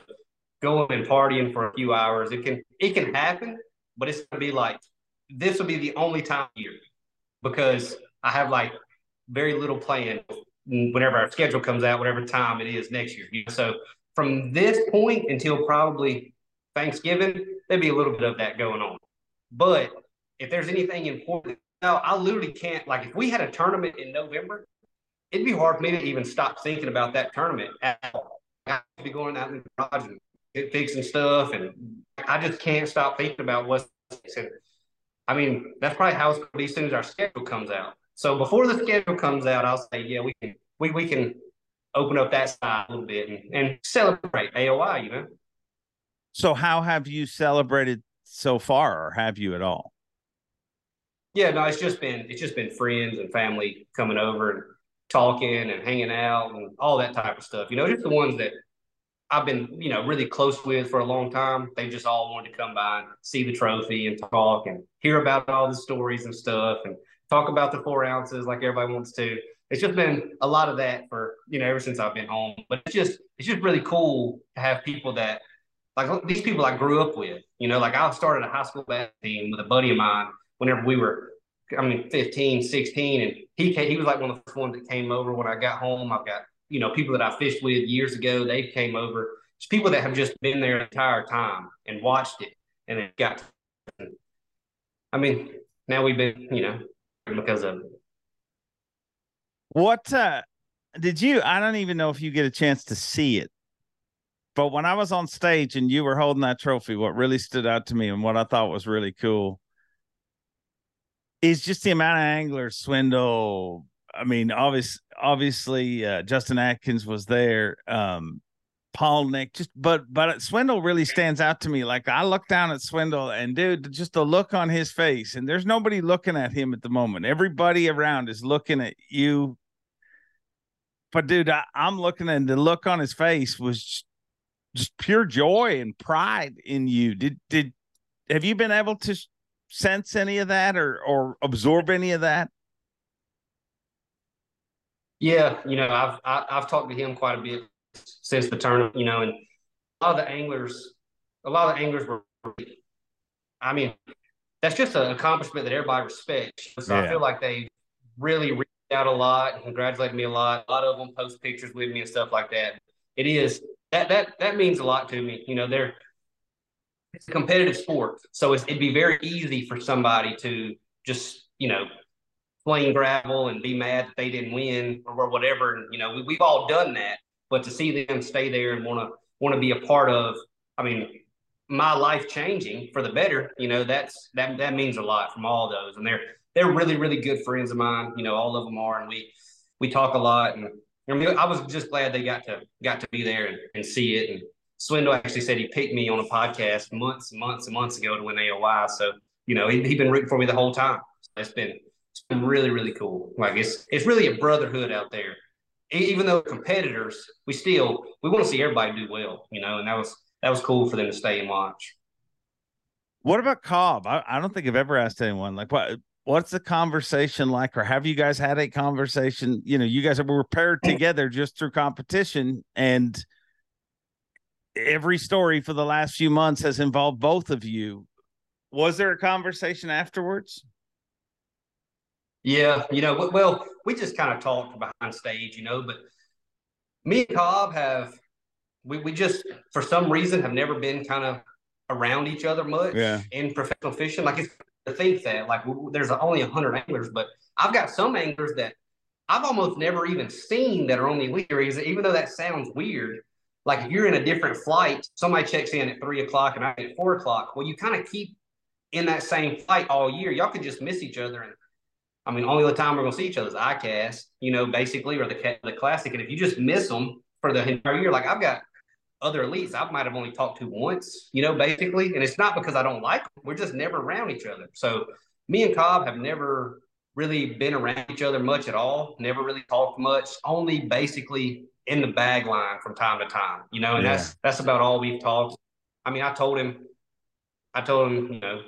going and partying for a few hours, it can it can happen, but it's gonna be like this will be the only time here because I have like very little planned whenever our schedule comes out, whatever time it is next year. So from this point until probably Thanksgiving, there'd be a little bit of that going on. But if there's anything important, no, I literally can't like if we had a tournament in November, it'd be hard for me to even stop thinking about that tournament at all. I'd be going out in the garage and fixing stuff, and I just can't stop thinking about what's. I mean, that's probably how it's going to be as soon as our schedule comes out. So before the schedule comes out, I'll say, yeah, we can we we can open up that side a little bit and, and celebrate AOY, you know. So how have you celebrated so far, or have you at all? Yeah, no, it's just been it's just been friends and family coming over and talking and hanging out and all that type of stuff. You know, just the ones that I've been, you know, really close with for a long time. They just all wanted to come by and see the trophy and talk and hear about all the stories and stuff and talk about the four ounces like everybody wants to. It's just been a lot of that for, you know, ever since I've been home. But it's just it's just really cool to have people that like these people I grew up with. You know, like I started a high school basketball team with a buddy of mine whenever we were I mean, 15, 16, and he came, he was like one of the ones that came over when I got home. I've got you know people that I fished with years ago. They came over. It's people that have just been there the entire time and watched it, and it got. I mean, now we've been, you know, because of What uh did you I don't even know if you get a chance to see it. But when I was on stage and you were holding that trophy, what really stood out to me and what I thought was really cool is just the amount of anglers swindle. I mean, obvious, obviously, uh, Justin Atkins was there. Um, Paul Nick, just but but Swindle really stands out to me. Like I look down at Swindle and dude, just the look on his face, and there's nobody looking at him at the moment. Everybody around is looking at you. But dude, I, I'm looking and the look on his face was just pure joy and pride in you. Did did have you been able to sense any of that or or absorb any of that? Yeah, you know, I've I, have i have talked to him quite a bit since the tournament, you know, and a lot of the anglers, a lot of the anglers were, I mean, that's just an accomplishment that everybody respects. So yeah. I feel like they really reached out a lot and congratulated me a lot. A lot of them post pictures with me and stuff like that. It is that that that means a lot to me. You know, they're it's a competitive sport, so it'd be very easy for somebody to just you know fling gravel and be mad that they didn't win or whatever. And you know, we, we've all done that, but to see them stay there and want to want to be a part of, I mean, my life changing for the better. You know, that's that that means a lot from all those, and they're they're really really good friends of mine. You know, all of them are, and we we talk a lot and I mean, I was just glad they got to got to be there and, and see it. And Swindle actually said he picked me on a podcast months and months and months ago to win AOY. So you know, he he been rooting for me the whole time. It's been it's been really really cool. Like it's it's really a brotherhood out there. Even though competitors, we still we want to see everybody do well. You know, and that was that was cool for them to stay and watch. What about Cobb? I, I don't think I've ever asked anyone like what what's the conversation like or have you guys had a conversation you know you guys were paired mm. together just through competition and every story for the last few months has involved both of you was there a conversation afterwards yeah you know well we just kind of talked behind stage you know but me and cobb have we, we just for some reason have never been kind of around each other much yeah. in professional fishing like it's to think that like there's only 100 anglers, but I've got some anglers that I've almost never even seen that are on the elite even though that sounds weird. Like if you're in a different flight, somebody checks in at three o'clock and I at four o'clock. Well, you kind of keep in that same flight all year. Y'all could just miss each other. And I mean, only the time we're gonna see each other is ICAST, you know, basically, or the the classic. And if you just miss them for the entire year, like I've got other elites I might have only talked to once, you know, basically. And it's not because I don't like them. We're just never around each other. So me and Cobb have never really been around each other much at all, never really talked much, only basically in the bag line from time to time, you know, and yeah. that's that's about all we've talked. I mean, I told him, I told him, you know,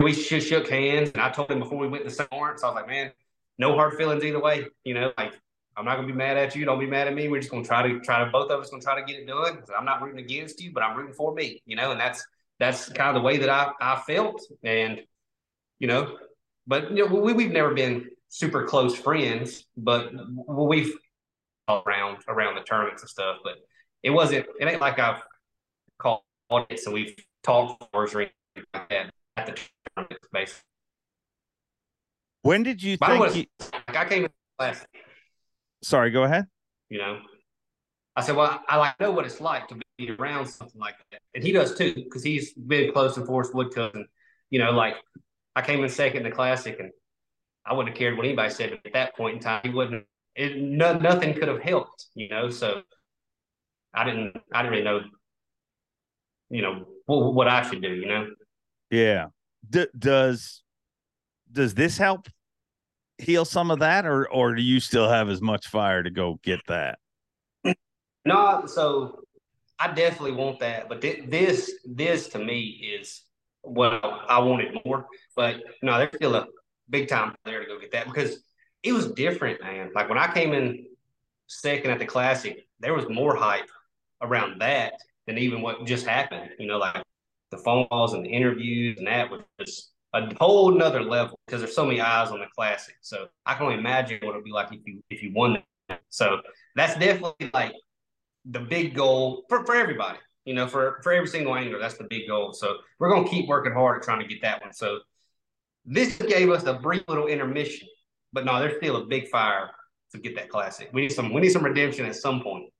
we just shook hands and I told him before we went to St. Lawrence, I was like, man, no hard feelings either way, you know, like I'm not gonna be mad at you. Don't be mad at me. We're just gonna try to try to both of us gonna try to get it done. I'm not rooting against you, but I'm rooting for me. You know, and that's that's kind of the way that I I felt. And you know, but you know, we we've never been super close friends, but we've around around the tournaments and stuff. But it wasn't. It ain't like I've called it, so we've talked for or anything like that at the tournament, basically. When did you think? Was, you... Like I came in last Sorry, go ahead. You know, I said, well, I like know what it's like to be around something like that, and he does too because he's been close to Forrest Wood Cup. And you know, like I came in second in the classic, and I wouldn't have cared what anybody said at that point in time. He wouldn't. It, no, nothing could have helped, you know. So I didn't. I didn't really know, you know, what, what I should do. You know. Yeah. D- does does this help heal some of that, or or do you still have as much fire to go get that? No, so I definitely want that, but th- this this to me is what I wanted more. But no, there's still a big time there to go get that because it was different, man. Like when I came in second at the classic, there was more hype around that than even what just happened. You know, like the phone calls and the interviews and that was just a whole nother level because there's so many eyes on the classic. So I can only imagine what it'd be like if you if you won that. So that's definitely like the big goal for, for everybody. You know, for for every single angler, that's the big goal. So we're gonna keep working hard at trying to get that one. So this gave us a brief little intermission, but no, there's still a big fire to get that classic. We need some we need some redemption at some point.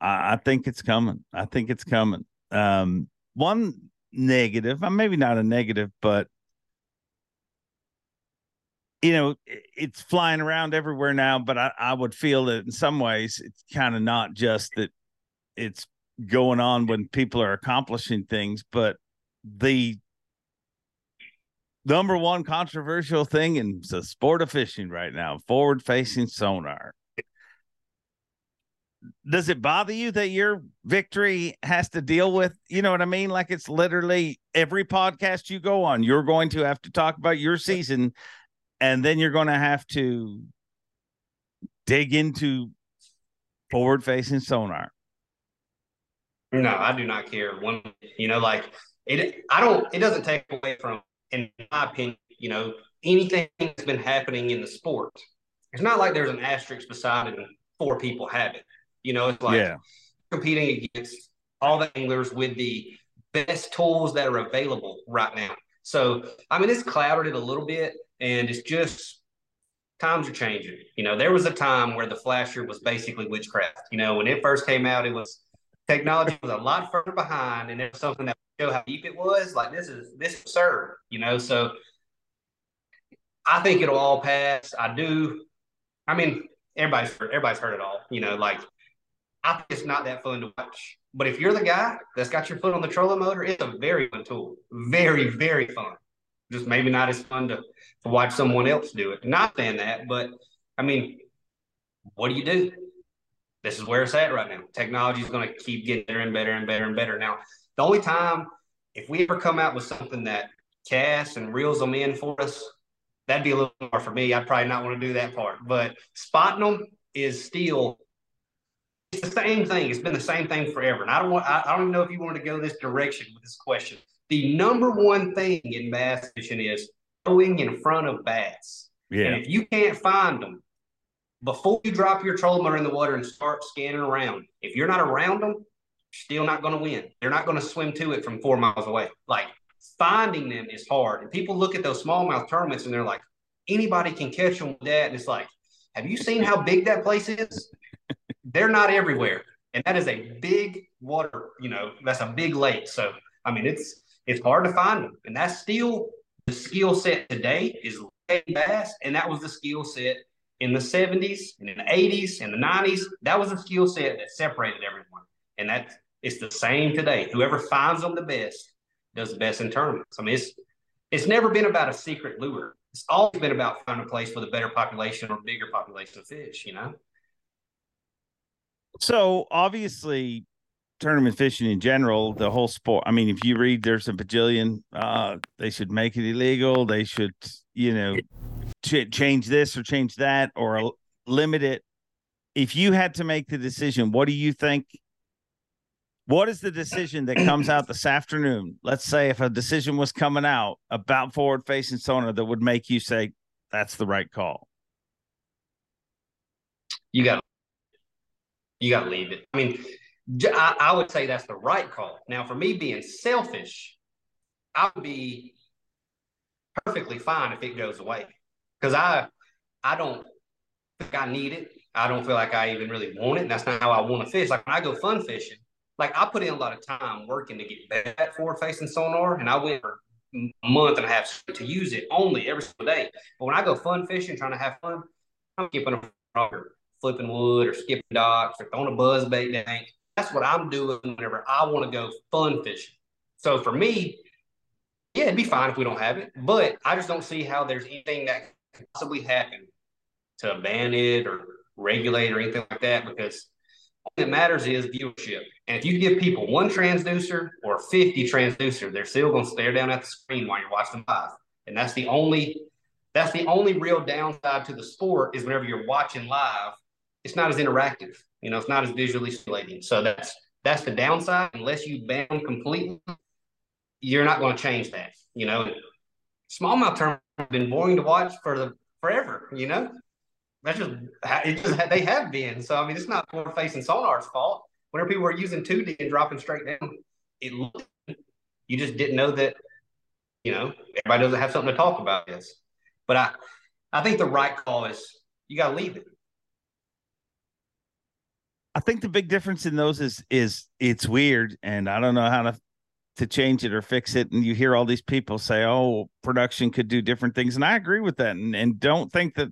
I, I think it's coming. I think it's coming. Um, one negative, maybe not a negative, but you know, it's flying around everywhere now. But I, I would feel that in some ways, it's kind of not just that it's going on when people are accomplishing things, but the number one controversial thing in the sport of fishing right now forward facing sonar. Does it bother you that your victory has to deal with you know what i mean? Like it's literally every podcast you go on you're going to have to talk about your season and then you're going to have to dig into forward facing sonar no i do not care one you know like it i don't it doesn't take away from in my opinion, you know, anything that's been happening in the sport, it's not like there's an asterisk beside it and four people have it. You know, it's like yeah. competing against all the anglers with the best tools that are available right now. So, I mean, it's clouded it a little bit, and it's just times are changing. You know, there was a time where the flasher was basically witchcraft. You know, when it first came out, it was technology was a lot further behind, and it was something that show how deep it was. Like this is this is absurd, you know. So I think it'll all pass. I do. I mean, everybody's heard, everybody's heard it all, you know. Like I think it's not that fun to watch. But if you're the guy that's got your foot on the trolling motor, it's a very fun tool. Very, very fun. Just maybe not as fun to, to watch someone else do it. Not saying that, but I mean, what do you do? This is where it's at right now. Technology is going to keep getting better and better and better and better. Now, the only time, if we ever come out with something that casts and reels them in for us, that'd be a little more for me. I'd probably not want to do that part. But spotting them is still it's the same thing. It's been the same thing forever. And I don't want I, I don't even know if you want to go this direction with this question. The number one thing in bass fishing is throwing in front of bass. Yeah. And if you can't find them before you drop your trolling motor in the water and start scanning around, if you're not around them, you're still not going to win. They're not going to swim to it from four miles away. Like finding them is hard. And people look at those smallmouth tournaments and they're like, anybody can catch them with that. And it's like, have you seen how big that place is? they're not everywhere. And that is a big water, you know, that's a big lake. So, I mean, it's, it's hard to find them. And that's still the skill set today is bass. And that was the skill set in the 70s and in the 80s and the 90s. That was a skill set that separated everyone and that it's the same today. Whoever finds them the best does the best in tournaments. I mean, it's it's never been about a secret lure. It's always been about finding a place with a better population or bigger population of fish. You know. So obviously, tournament fishing in general, the whole sport. I mean, if you read, there's a bajillion. Uh, they should make it illegal. They should, you know, ch- change this or change that or limit it. If you had to make the decision, what do you think what is the decision that comes out this afternoon? Let's say if a decision was coming out about forward facing sonar that would make you say that's the right call. You got you got to leave it. I mean, I, I would say that's the right call. Now, for me being selfish, I would be perfectly fine if it goes away because I I don't think I need it. I don't feel like I even really want it. And that's not how I want to fish. Like when I go fun fishing, like I put in a lot of time working to get better at forward facing sonar, and I went for a month and a half to use it only every single day. But when I go fun fishing, trying to have fun, I'm skipping a or flipping wood or skipping docks or throwing a buzz bait tank. That's what I'm doing whenever I want to go fun fishing. So for me, yeah, it'd be fine if we don't have it, but I just don't see how there's anything that possibly happen to ban it or regulate or anything like that because all that matters is viewership. And if you give people one transducer or 50 transducer, they're still going to stare down at the screen while you're watching live. And that's the only that's the only real downside to the sport is whenever you're watching live, it's not as interactive. You know, it's not as visually stimulating. So that's that's the downside. Unless you ban completely, you're not going to change that. You know, smallmouth tournaments have been boring to watch for the forever. You know, that's just it just they have been. So I mean, it's not forward facing sonar's fault. Whenever people were using 2D and dropping straight down, it looked, you just didn't know that you know, everybody doesn't have something to talk about this. But I, I think the right call is you got to leave it. I think the big difference in those is is it's weird, and I don't know how to to change it or fix it. And you hear all these people say, "Oh, production could do different things," and I agree with that. And and don't think that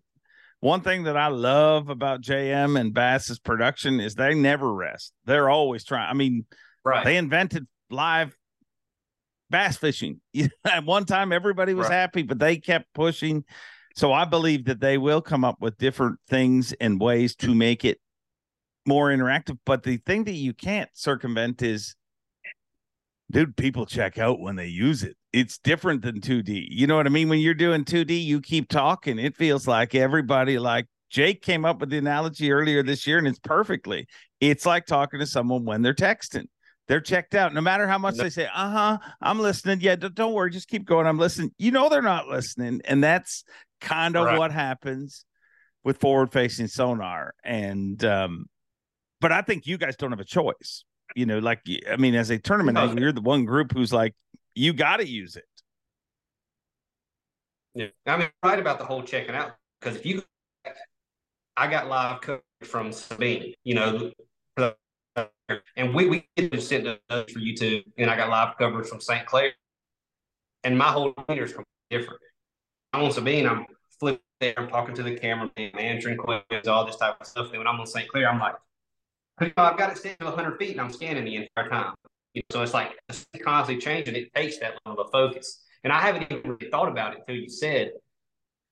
one thing that I love about JM and Bass's production is they never rest. They're always trying. I mean, right? They invented live bass fishing. At one time, everybody was right. happy, but they kept pushing. So I believe that they will come up with different things and ways to make it more interactive. But the thing that you can't circumvent is, dude, people check out when they use it. It's different than 2D. You know what I mean? When you're doing 2D, you keep talking. It feels like everybody, like Jake came up with the analogy earlier this year, and it's perfectly. It's like talking to someone when they're texting. They're checked out. No matter how much no. they say, uh huh, I'm listening. Yeah, don't worry. Just keep going. I'm listening. You know, they're not listening. And that's kind of right. what happens with forward facing sonar. And, um, but I think you guys don't have a choice. You know, like I mean, as a tournament, no. you're the one group who's like, you got to use it. Yeah, I mean, right about the whole checking out because if you, I got live coverage from Sabine, you know, and we we sent it for YouTube, and I got live coverage from St. Clair, and my whole demeanor is different. I'm on Sabine, I'm flipping there, I'm talking to the camera, I'm answering questions, all this type of stuff. And when I'm on St. Clair, I'm like, you know, I've got it to 100 feet and I'm scanning the entire time. You know, so it's like it's constantly changing. It takes that level of focus. And I haven't even really thought about it until you said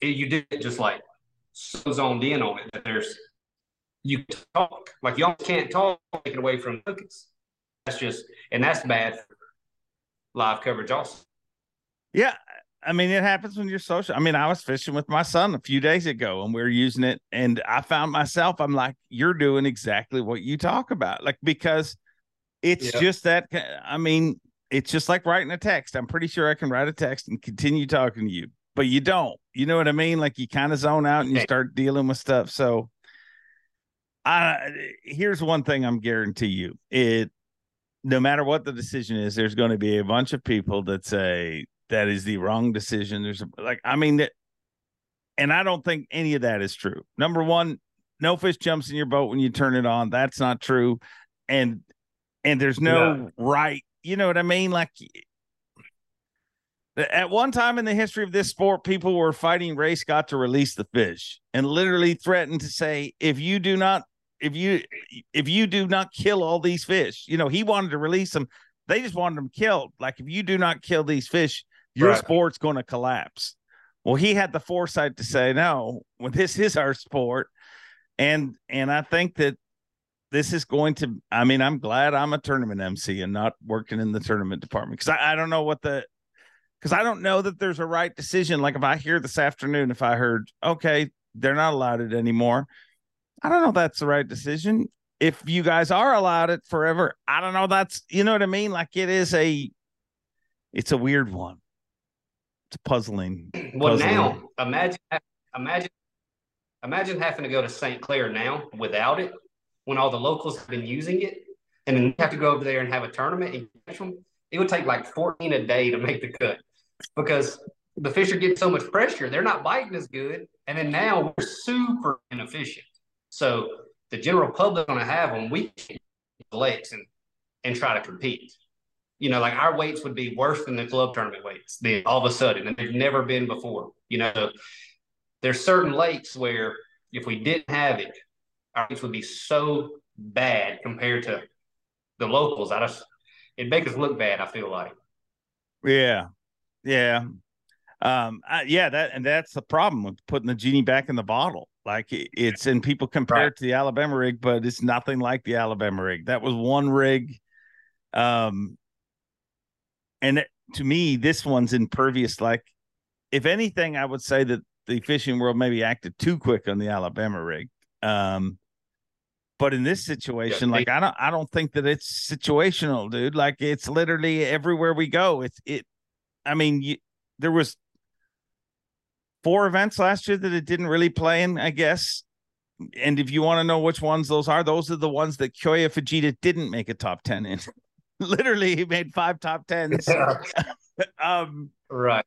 it, you did it just like so zoned in on it that there's you talk like y'all can't talk take it away from focus. That's just and that's bad for live coverage also. Yeah, I mean, it happens when you're social. I mean, I was fishing with my son a few days ago and we are using it, and I found myself, I'm like, you're doing exactly what you talk about. Like, because it's yep. just that, I mean, it's just like writing a text. I'm pretty sure I can write a text and continue talking to you, but you don't. You know what I mean? Like, you kind of zone out and you start dealing with stuff. So, I here's one thing I'm guarantee you it no matter what the decision is, there's going to be a bunch of people that say that is the wrong decision. There's like, I mean, that, and I don't think any of that is true. Number one, no fish jumps in your boat when you turn it on. That's not true. And, and there's no yeah. right, you know what I mean? Like, at one time in the history of this sport, people were fighting Ray Scott to release the fish and literally threatened to say, if you do not, if you, if you do not kill all these fish, you know, he wanted to release them. They just wanted them killed. Like, if you do not kill these fish, your right. sport's going to collapse. Well, he had the foresight to say, no, well, this is our sport. And and I think that this is going to I mean, I'm glad I'm a tournament MC and not working in the tournament department because I, I don't know what the because I don't know that there's a right decision. Like if I hear this afternoon, if I heard, okay, they're not allowed it anymore, I don't know that's the right decision. If you guys are allowed it forever, I don't know that's you know what I mean? Like it is a it's a weird one it's puzzling. Well, puzzling. now imagine, imagine, imagine having to go to St. Clair now without it, when all the locals have been using it, and then you have to go over there and have a tournament and catch them. It would take like 14 a day to make the cut because the fish are getting so much pressure. They're not biting as good. And then now we're super inefficient. So the general public going to have them we lakes and, and try to compete you know, like our weights would be worse than the club tournament weights then all of a sudden, and they've never been before. You know, there's certain lakes where if we didn't have it, our weights would be so bad compared to the locals. I just it make us look bad. I feel like. Yeah, yeah, um, I, yeah. That and that's the problem with putting the genie back in the bottle. Like it's and people compare right. it to the Alabama rig, but it's nothing like the Alabama rig. That was one rig. Um, and to me, this one's impervious. Like, if anything, I would say that the fishing world maybe acted too quick on the Alabama rig. Um, but in this situation, like I don't, I don't think that it's situational, dude. Like it's literally everywhere we go. It's it. I mean, you, there was four events last year that it didn't really play in, I guess. And if you want to know which ones those are, those are the ones that Kyoya Fujita didn't make a top ten in. literally he made five top tens. Yeah. um, Right.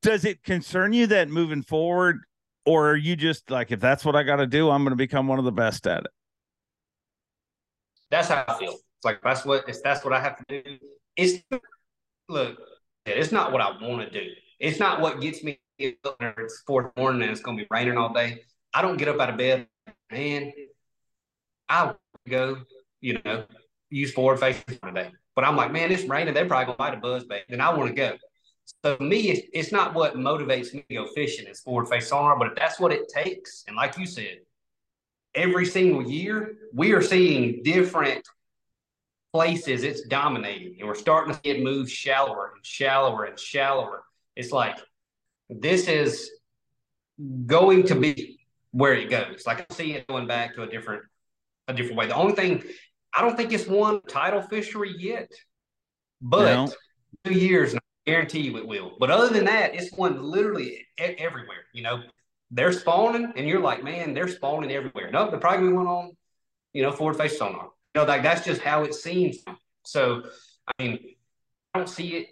Does it concern you that moving forward, or are you just like, if that's what I got to do, I'm going to become one of the best at it? That's how I feel. It's like that's what if that's what I have to do. It's look, it's not what I want to do. It's not what gets me up it's fourth morning and it's gonna be raining all day. I don't get up out of bed, man. I'll go, you know, use forward facing today. But I'm like, man, it's raining. They're probably gonna bite a buzz bait. Then I want to go. So me, it's, it's not what motivates me to go fishing. It's forward face sonar, but if that's what it takes, and like you said, every single year we are seeing different places it's dominating, and we're starting to see it move shallower and shallower and shallower. It's like this is going to be where it goes. Like I see it going back to a different a different way. The only thing I don't think it's one tidal fishery yet, but no. two years, I guarantee you it will. But other than that, it's one literally everywhere. You know, they're spawning, and you're like, man, they're spawning everywhere. No, nope, they're probably going on, you know, forward face sonar. You know, like that's just how it seems. So, I mean, I don't see it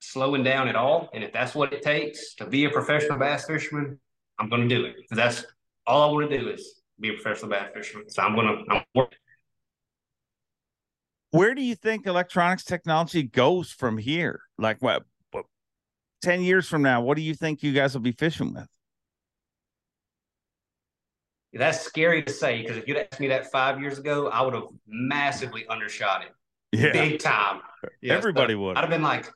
slowing down at all. And if that's what it takes to be a professional bass fisherman, I'm going to do it. Because that's all I want to do is be a professional bass fisherman. So I'm going to, I'm working. Where do you think electronics technology goes from here? Like what, what 10 years from now, what do you think you guys will be fishing with? That's scary to say because if you'd asked me that five years ago, I would have massively undershot it. Yeah. Big time. Yeah, Everybody would. I'd have been like,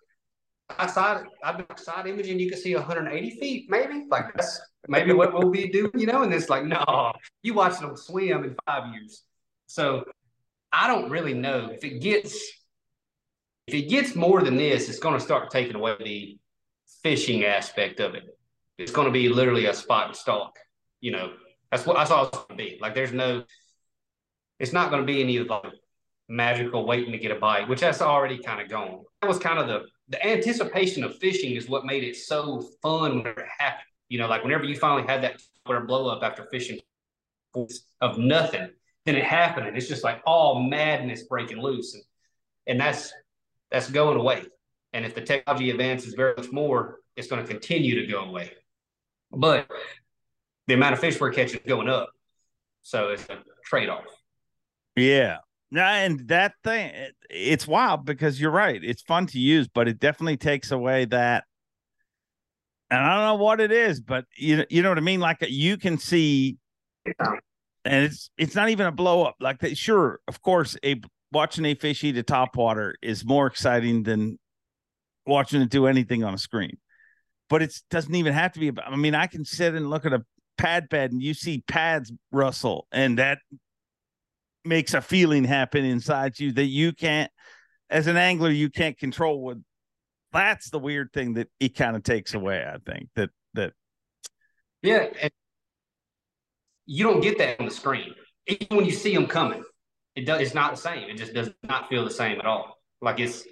I saw I've been side imaging, you can see 180 feet, maybe. Like that's maybe what we'll be doing, you know. And it's like, no, you watch them swim in five years. So I don't really know if it gets if it gets more than this, it's going to start taking away the fishing aspect of it. It's going to be literally a spot and stalk, you know. That's what I saw it's going to be. Like there's no, it's not going to be any of like magical waiting to get a bite, which that's already kind of gone. That was kind of the the anticipation of fishing is what made it so fun when it happened. You know, like whenever you finally had that blow up after fishing of nothing, then it happened, and it's just like all madness breaking loose, and and that's that's going away. And if the technology advances very much more, it's going to continue to go away. But the amount of fish we're catching is going up. So it's a trade off. Yeah. Now, And that thing, it's wild because you're right. It's fun to use, but it definitely takes away that. And I don't know what it is, but you you know what I mean. Like you can see, and it's it's not even a blow up. Like that, sure, of course, a watching a fish eat a top water is more exciting than watching it do anything on a screen. But it doesn't even have to be. About, I mean, I can sit and look at a pad bed and you see pads rustle and that makes a feeling happen inside you that you can't as an angler you can't control what that's the weird thing that it kind of takes away i think that that yeah you don't get that on the screen even when you see them coming it does it's not the same it just does not feel the same at all like it's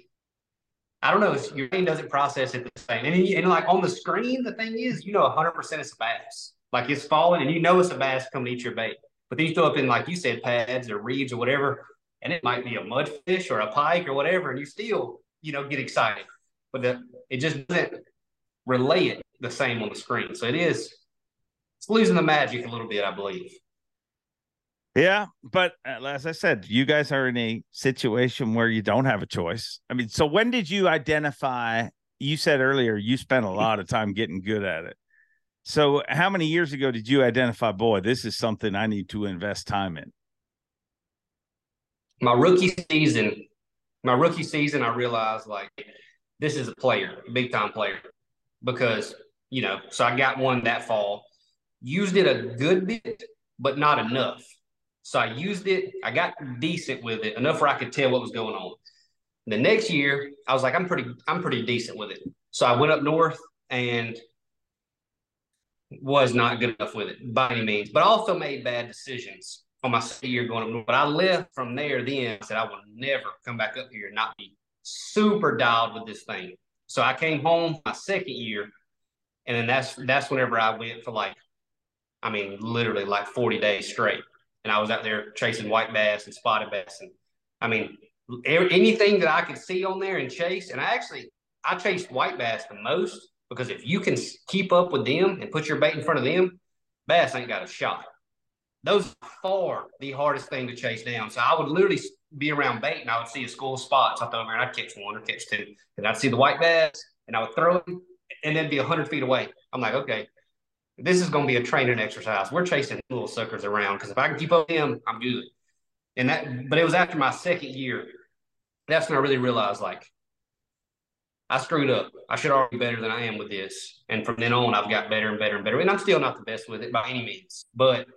I don't know. your brain doesn't process it the same. And, and like on the screen, the thing is, you know, 100% it's a bass. Like it's falling and you know it's a bass coming to eat your bait. But then you throw up in, like you said, pads or reeds or whatever, and it might be a mudfish or a pike or whatever, and you still, you know, get excited. But the, it just doesn't relay it the same on the screen. So it is, it's losing the magic a little bit, I believe. Yeah, but uh, as I said, you guys are in a situation where you don't have a choice. I mean, so when did you identify? You said earlier you spent a lot of time getting good at it. So, how many years ago did you identify, boy, this is something I need to invest time in? My rookie season, my rookie season, I realized like this is a player, a big time player, because you know, so I got one that fall, used it a good bit, but not enough. So I used it, I got decent with it, enough where I could tell what was going on. The next year, I was like, I'm pretty, I'm pretty decent with it. So I went up north and was not good enough with it by any means, but also made bad decisions on my second year going up north. But I left from there then I said I will never come back up here and not be super dialed with this thing. So I came home my second year, and then that's that's whenever I went for like, I mean, literally like 40 days straight. And I was out there chasing white bass and spotted bass. And I mean, anything that I could see on there and chase. And I actually, I chased white bass the most because if you can keep up with them and put your bait in front of them, bass ain't got a shot. Those are far the hardest thing to chase down. So I would literally be around bait and I would see a school of spots. I thought, man, I'd catch one or catch two. And I'd see the white bass and I would throw it and then be 100 feet away. I'm like, okay, this is going to be a training exercise. We're chasing little suckers around because if I can keep up with them, I'm good. And that, but it was after my second year. That's when I really realized, like, I screwed up. I should already be better than I am with this. And from then on, I've got better and better and better. And I'm still not the best with it by any means, but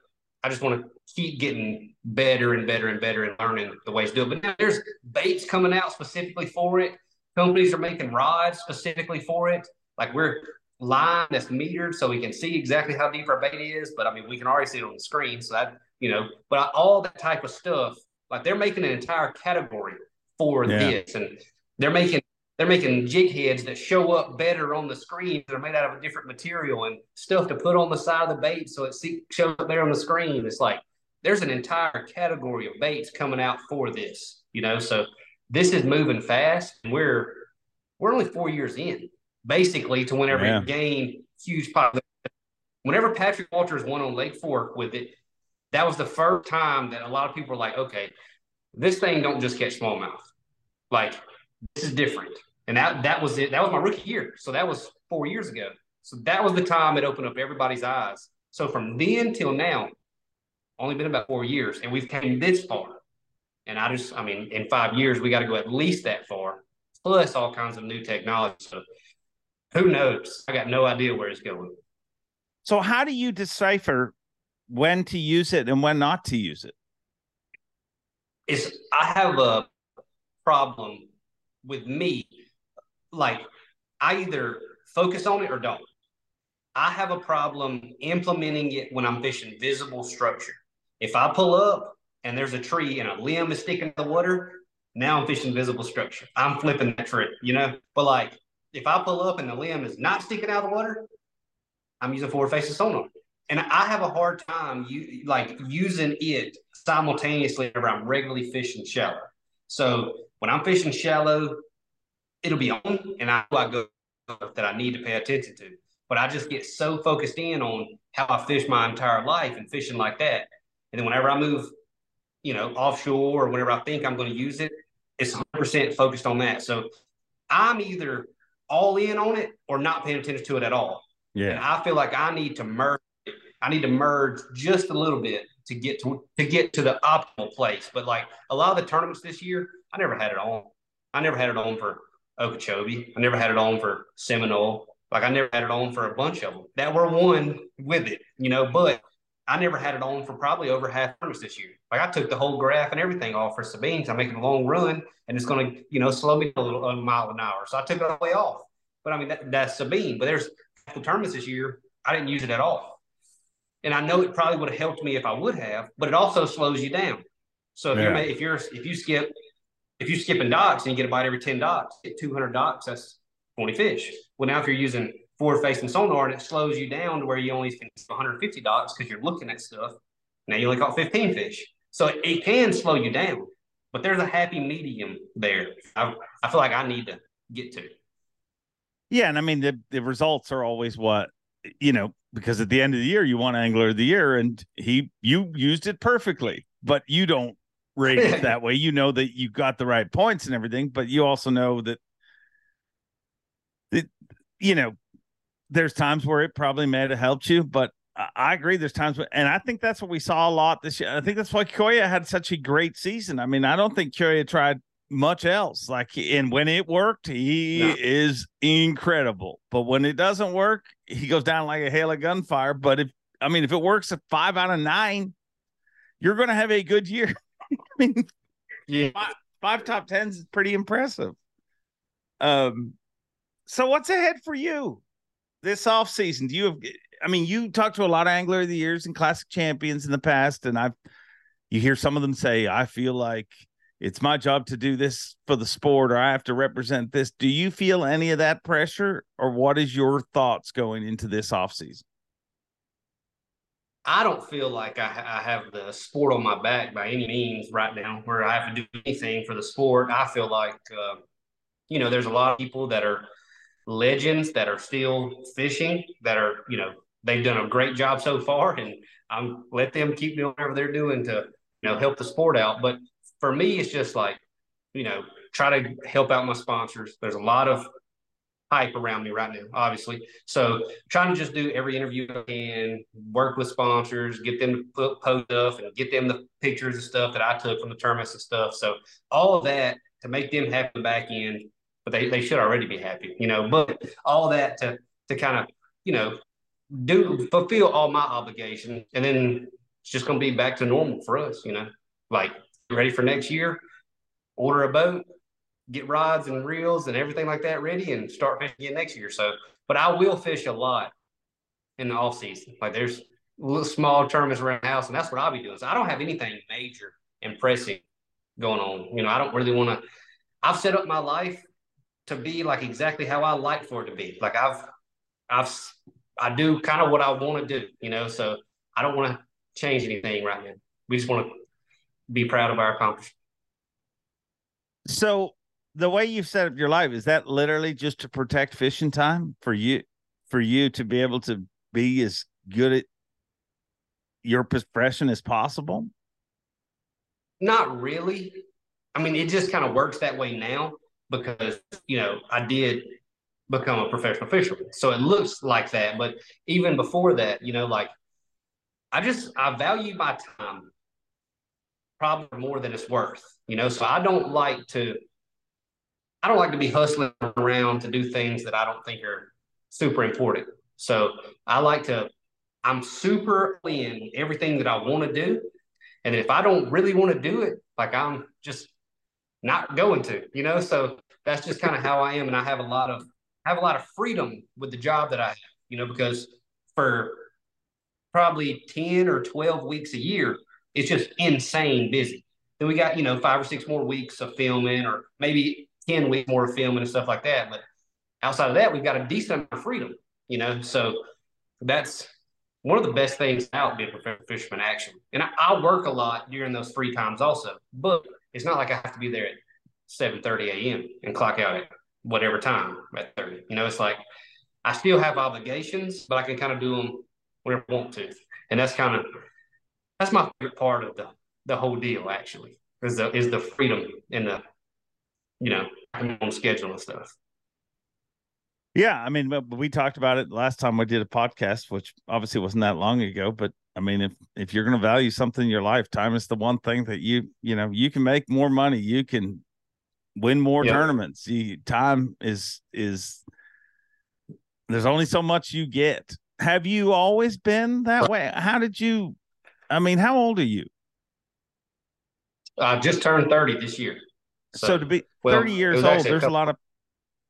I just want to keep getting better and better and better and learning the ways to do it. But now there's baits coming out specifically for it. Companies are making rods specifically for it. Like we're line that's metered so we can see exactly how deep our bait is. But I mean, we can already see it on the screen. So that, you know, but all that type of stuff, like they're making an entire category for yeah. this. And they're making they're making jig heads that show up better on the screen. They're made out of a different material and stuff to put on the side of the bait so it shows up there on the screen. It's like there's an entire category of baits coming out for this, you know. So this is moving fast, and we're we're only four years in, basically, to whenever yeah. it gained huge popularity. Whenever Patrick Walters won on Lake Fork with it, that was the first time that a lot of people were like, okay, this thing don't just catch smallmouth. Like this is different. And that that was it. That was my rookie year. So that was four years ago. So that was the time it opened up everybody's eyes. So from then till now, only been about four years, and we've came this far. And I just, I mean, in five years, we got to go at least that far, plus all kinds of new technology. So who knows? I got no idea where it's going. So how do you decipher when to use it and when not to use it? It's I have a problem with me like I either focus on it or don't. I have a problem implementing it when I'm fishing visible structure. If I pull up and there's a tree and a limb is sticking in the water, now I'm fishing visible structure. I'm flipping that trick, you know? But like if I pull up and the limb is not sticking out of the water, I'm using forward facing sonar. And I have a hard time you like using it simultaneously I'm regularly fishing shallow. So when I'm fishing shallow, it'll be on, and I I go that I need to pay attention to. But I just get so focused in on how I fish my entire life and fishing like that. And then whenever I move, you know, offshore or whenever I think I'm going to use it, it's 100% focused on that. So I'm either all in on it or not paying attention to it at all. Yeah. And I feel like I need to merge. I need to merge just a little bit to get to to get to the optimal place. But like a lot of the tournaments this year, I never had it on. I never had it on for Okeechobee. I never had it on for Seminole. Like I never had it on for a bunch of them that were one with it, you know. But I never had it on for probably over half tournaments this year. Like I took the whole graph and everything off for Sabine. Because I'm making a long run, and it's going to, you know, slow me a little a mile an hour. So I took it all the way off. But I mean, that, that's Sabine. But there's the tournaments this year. I didn't use it at all, and I know it probably would have helped me if I would have. But it also slows you down. So if yeah. you're if you're if you skip if you're skipping docks and you get a bite every 10 docks, get 200 docks, that's 20 fish. Well, now if you're using forward facing sonar and it slows you down to where you only can 150 docks because you're looking at stuff, now you only caught 15 fish. So it can slow you down, but there's a happy medium there. I, I feel like I need to get to. Yeah. And I mean, the, the results are always what, you know, because at the end of the year, you want angler of the year and he, you used it perfectly, but you don't rate it that way. You know that you got the right points and everything, but you also know that that you know there's times where it probably may have helped you, but I agree. There's times, where, and I think that's what we saw a lot this year. I think that's why Kyoya had such a great season. I mean, I don't think Kyoya tried much else. Like, and when it worked, he no. is incredible. But when it doesn't work, he goes down like a hail of gunfire. But if I mean, if it works at five out of nine, you're going to have a good year. I mean, yeah, five, five top tens is pretty impressive. Um, so what's ahead for you this off season? Do you have? I mean, you talked to a lot of angler of the years and classic champions in the past, and I've you hear some of them say, "I feel like it's my job to do this for the sport, or I have to represent this." Do you feel any of that pressure, or what is your thoughts going into this off season? I don't feel like I, I, have the sport on my back by any means right now, where I have to do anything for the sport. I feel like, uh, you know, there's a lot of people that are legends that are still fishing that are, you know, they've done a great job so far and I'm let them keep doing whatever they're doing to, you know, help the sport out. But for me, it's just like, you know, try to help out my sponsors. There's a lot of hype around me right now, obviously. So trying to just do every interview I can, work with sponsors, get them to put post stuff and get them the pictures and stuff that I took from the tournaments and stuff. So all of that to make them happy back end, but they, they should already be happy, you know, but all that to to kind of, you know, do fulfill all my obligations. And then it's just gonna be back to normal for us, you know. Like ready for next year, order a boat, get rods and reels and everything like that ready and start fishing again next year. So, but I will fish a lot in the off season. Like there's little small tournaments around the house, and that's what I'll be doing. So I don't have anything major and pressing going on. You know, I don't really want to. I've set up my life to be like exactly how I like for it to be. Like I've, I've, I do kind of what I want to do. You know, so I don't want to change anything right now. We just want to be proud of our accomplishment. So the way you've set up your life is that literally just to protect fishing time for you for you to be able to be as good at your profession as possible not really i mean it just kind of works that way now because you know i did become a professional fisherman so it looks like that but even before that you know like i just i value my time probably more than it's worth you know so i don't like to I don't like to be hustling around to do things that I don't think are super important. So I like to, I'm super in everything that I want to do. And if I don't really want to do it, like I'm just not going to, you know? So that's just kind of how I am. And I have a lot of, I have a lot of freedom with the job that I have, you know, because for probably 10 or 12 weeks a year, it's just insane busy. Then we got, you know, five or six more weeks of filming or maybe 10 weeks more of filming and stuff like that. But outside of that, we've got a decent amount of freedom, you know. So that's one of the best things out being a professional fisherman, actually. And I, I, work a lot during those free times also, but it's not like I have to be there at 7 30 a.m. and clock out at whatever time at 30. You know, it's like I still have obligations, but I can kind of do them whenever I want to. And that's kind of that's my favorite part of the the whole deal actually is the is the freedom and the you know, on schedule and stuff. Yeah, I mean, we talked about it last time we did a podcast, which obviously wasn't that long ago. But I mean, if if you're going to value something in your life, time is the one thing that you you know you can make more money, you can win more yeah. tournaments. You, time is is there's only so much you get. Have you always been that way? How did you? I mean, how old are you? I just turned thirty this year. So, so to be well, 30 years old, there's a, a, lot of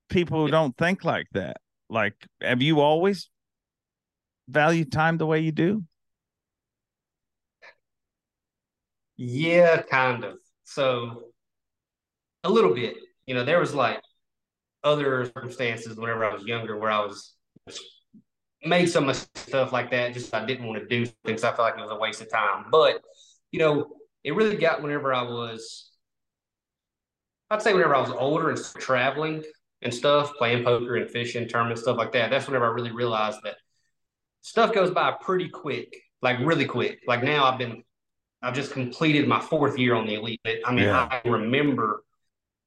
people who don't think like that. Like, have you always valued time the way you do? Yeah, kind of. So a little bit. You know, there was like other circumstances whenever I was younger where I was made some stuff like that. Just I didn't want to do things. I felt like it was a waste of time. But you know, it really got whenever I was I'd say whenever I was older and traveling and stuff, playing poker and fishing, tournaments, stuff like that, that's whenever I really realized that stuff goes by pretty quick, like really quick. Like now I've been, I've just completed my fourth year on the elite. I mean, yeah. I remember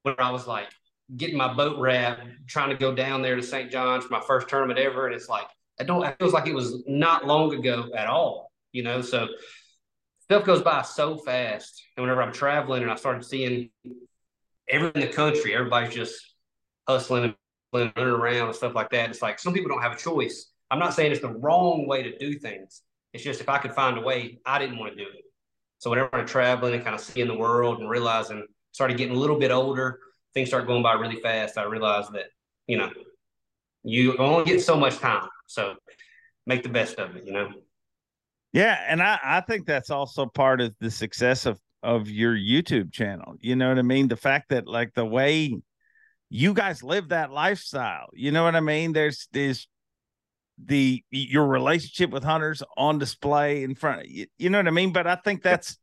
when I was like getting my boat wrapped, trying to go down there to St. John's for my first tournament ever. And it's like, I don't, it feels like it was not long ago at all, you know? So stuff goes by so fast. And whenever I'm traveling and I started seeing everyone in the country, everybody's just hustling and running around and stuff like that. It's like some people don't have a choice. I'm not saying it's the wrong way to do things. It's just if I could find a way, I didn't want to do it. So whenever I'm traveling and kind of seeing the world and realizing, started getting a little bit older, things start going by really fast. I realized that, you know, you only get so much time. So make the best of it, you know? Yeah. And I, I think that's also part of the success of of your YouTube channel. You know what I mean? The fact that like the way you guys live that lifestyle, you know what I mean? There's there's the your relationship with Hunter's on display in front of you, you know what I mean? But I think that's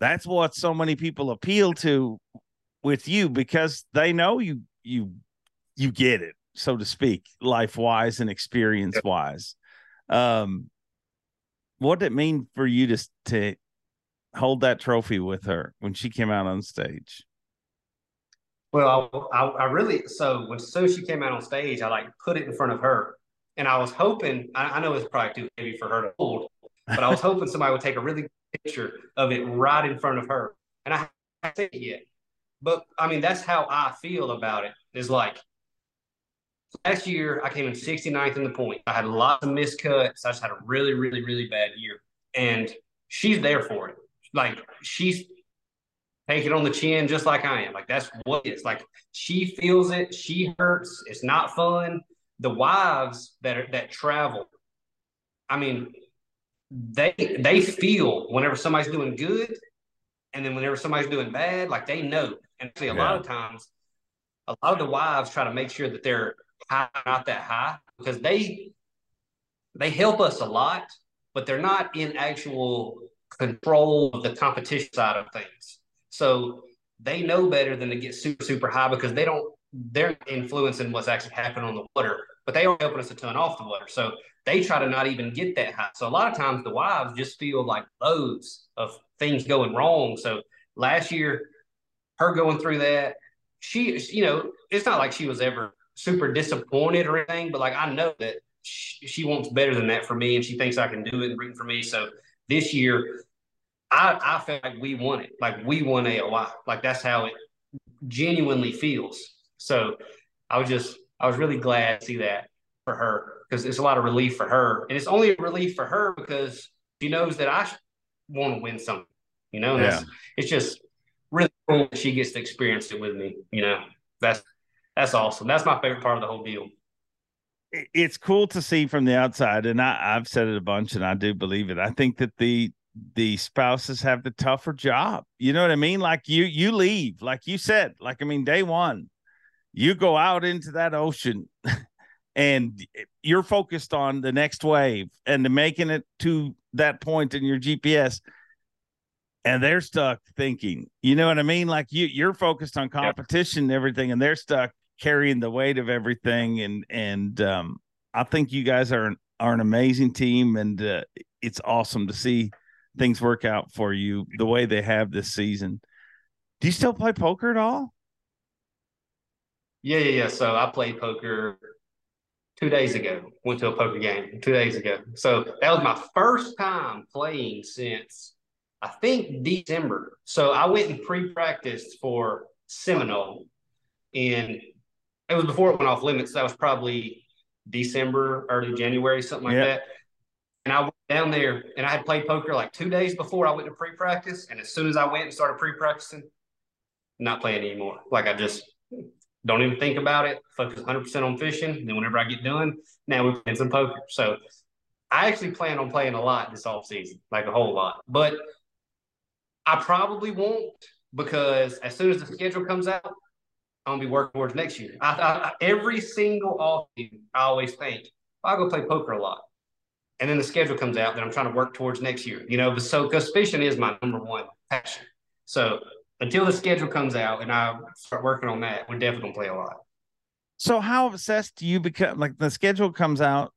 that's what so many people appeal to with you because they know you you you get it. so to speak, life wise and experience wise. Um, what did it mean for you to to hold that trophy with her when she came out on stage? Well, I, I, I really so when so she came out on stage, I like put it in front of her, and I was hoping. I, I know it's probably too heavy for her to hold, but I was hoping somebody would take a really good picture of it right in front of her, and I haven't seen it yet. But I mean, that's how I feel about it. Is like last year I came in 69th in the point. I had lots of miscuts. I just had a really, really, really bad year, and she's there for it. Like she's take it on the chin just like I am. Like that's what it is. Like she feels it. She hurts. It's not fun. The wives that are, that travel, I mean, they they feel whenever somebody's doing good, and then whenever somebody's doing bad, like they know. And see, a yeah. lot of times, a lot of the wives try to make sure that they're high, not that high, because they they help us a lot, but they're not in actual control of the competition side of things. So they know better than to get super, super high because they don't, they're influencing what's actually happening on the water, but they are helping us a ton off the water. So they try to not even get that high. So a lot of times the wives just feel like loads of things going wrong. So last year, her going through that, she, you know, it's not like she was ever super disappointed or anything, but like I know that she, she wants better than that for me and she thinks I can do it and bring for me. So this year, I, I felt like we won it. Like we won AOY. Like that's how it genuinely feels. So I was just, I was really glad to see that for her because it's a lot of relief for her. And it's only a relief for her because she knows that I want to win something, you know? yeah. It's just really cool that she gets to experience it with me, you know? That's, that's awesome. That's my favorite part of the whole deal it's cool to see from the outside and I, i've said it a bunch and i do believe it i think that the the spouses have the tougher job. You know what I mean? Like you you leave, like you said, like I mean, day one, you go out into that ocean and you're focused on the next wave and making it to that point in your GPS. And they're stuck thinking, you know what I mean? Like you you're focused on competition and everything, and they're stuck carrying the weight of everything. And and um I think you guys are an are an amazing team and uh, it's awesome to see things work out for you the way they have this season. Do you still play poker at all? Yeah, yeah, yeah. So I played poker two days ago. Went to a poker game two days ago. So that was my first time playing since I think December. So I went and pre-practiced for Seminole, and it was before it went off limits. That was probably December, early January, something like that. And I went down there and I had played poker like two days before I went to pre practice. And as soon as I went and started pre practicing, not playing anymore. Like I just don't even think about it, focus 100% on fishing. And then whenever I get done, now we're playing some poker. So I actually plan on playing a lot this off season, like a whole lot. But I probably won't because as soon as the schedule comes out, I'm gonna be working towards next year. I, I, every single off season, I always think I'll go play poker a lot and then the schedule comes out that I'm trying to work towards next year. You know, so because fishing is my number one passion. So until the schedule comes out and I start working on that, we're definitely gonna play a lot. So how obsessed do you become? Like the schedule comes out.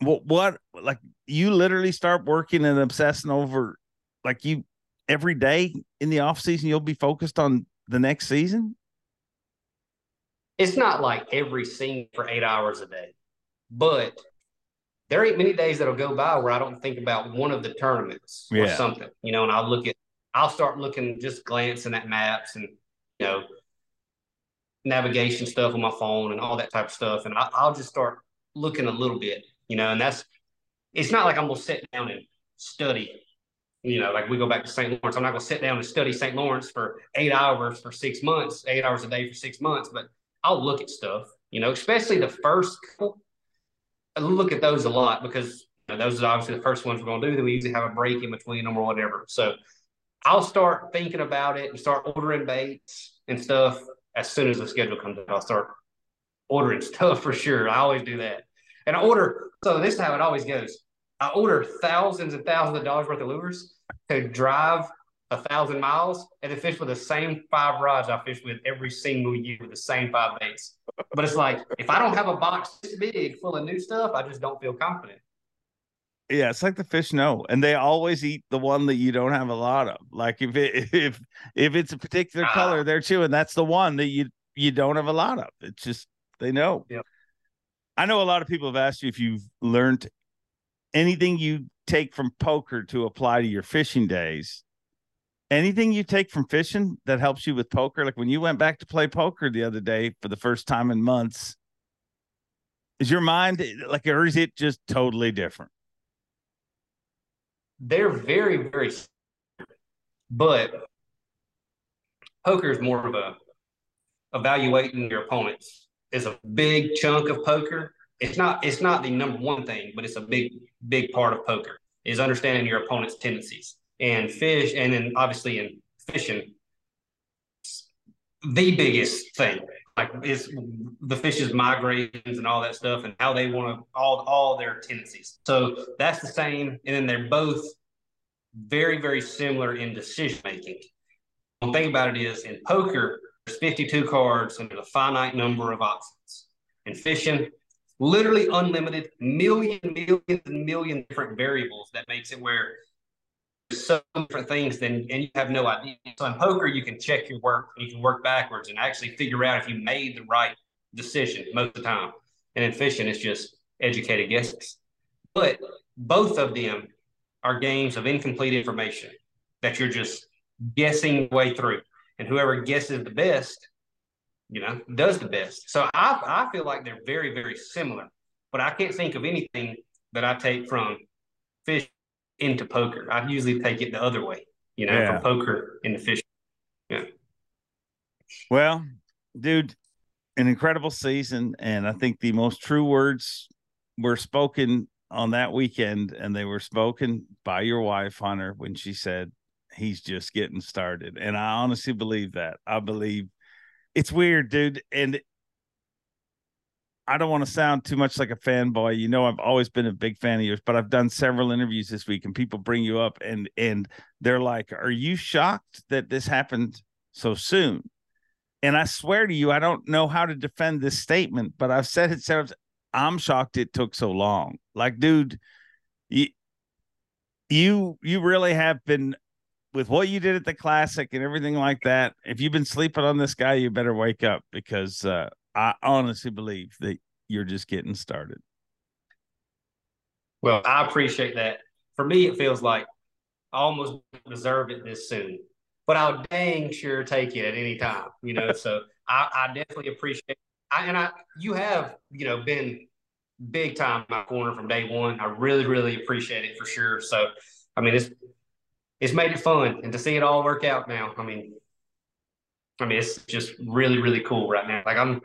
What what like you literally start working and obsessing over like you every day in the off season you'll be focused on the next season? It's not like every scene for eight hours a day, but there ain't many days that'll go by where I don't think about one of the tournaments yeah. or something, you know, and I'll look at, I'll start looking, just glancing at maps and, you know, navigation stuff on my phone and all that type of stuff. And I, will just start looking a little bit, you know, and that's, it's not like I'm going to sit down and study, you know, like we go back to St. Lawrence. I'm not going to sit down and study St. Lawrence for eight hours for six months, eight hours a day for six months, but I'll look at stuff, you know, especially the first couple I look at those a lot because you know, those are obviously the first ones we're going to do. That we usually have a break in between them or whatever. So I'll start thinking about it and start ordering baits and stuff as soon as the schedule comes out. I'll start ordering stuff for sure. I always do that. And I order, so this is how it always goes. I order thousands and thousands of dollars worth of lures to drive a thousand miles and to fish with the same five rods I fish with every single year with the same five baits. But it's like if I don't have a box this big full of new stuff, I just don't feel confident. Yeah, it's like the fish know, and they always eat the one that you don't have a lot of. Like if it if if it's a particular Ah. color they're chewing, that's the one that you you don't have a lot of. It's just they know. Yep. I know a lot of people have asked you if you've learned anything you take from poker to apply to your fishing days. Anything you take from fishing that helps you with poker, like when you went back to play poker the other day for the first time in months, is your mind like, or is it just totally different? They're very, very but poker is more of a evaluating your opponents is a big chunk of poker. It's not it's not the number one thing, but it's a big, big part of poker is understanding your opponent's tendencies. And fish, and then obviously in fishing, the biggest thing like is the fish's migrations and all that stuff and how they want to all all their tendencies. So that's the same, and then they're both very very similar in decision making. One thing about it is in poker, there's 52 cards and there's a finite number of options. In fishing, literally unlimited, million, millions and million different variables that makes it where so different things then and you have no idea. So in poker, you can check your work, you can work backwards and actually figure out if you made the right decision most of the time. And in fishing, it's just educated guesses. But both of them are games of incomplete information that you're just guessing way through. And whoever guesses the best, you know, does the best. So I, I feel like they're very, very similar. But I can't think of anything that I take from fish into poker. I usually take it the other way, you know, Yeah. from poker into fish. Yeah. Well, dude, an incredible season. And I think the most true words were spoken on that weekend, and they were spoken by your wife, Hunter, when she said, He's just getting started. And I honestly believe that. I believe it's weird, dude. And I don't want to sound too much like a fanboy. You know, I've always been a big fan of yours, but I've done several interviews this week and people bring you up and and they're like, Are you shocked that this happened so soon? And I swear to you, I don't know how to defend this statement, but I've said it several. I'm shocked it took so long. Like, dude, you you you really have been with what you did at the classic and everything like that. If you've been sleeping on this guy, you better wake up because uh, I honestly believe that you're just getting started. Well, I appreciate that. For me, it feels like I almost deserve it this soon, but I'll dang sure take it at any time, you know. so I, I definitely appreciate. I, and I, you have, you know, been big time my corner from day one. I really, really appreciate it for sure. So, I mean, it's it's made it fun, and to see it all work out now, I mean, I mean, it's just really, really cool right now. Like I'm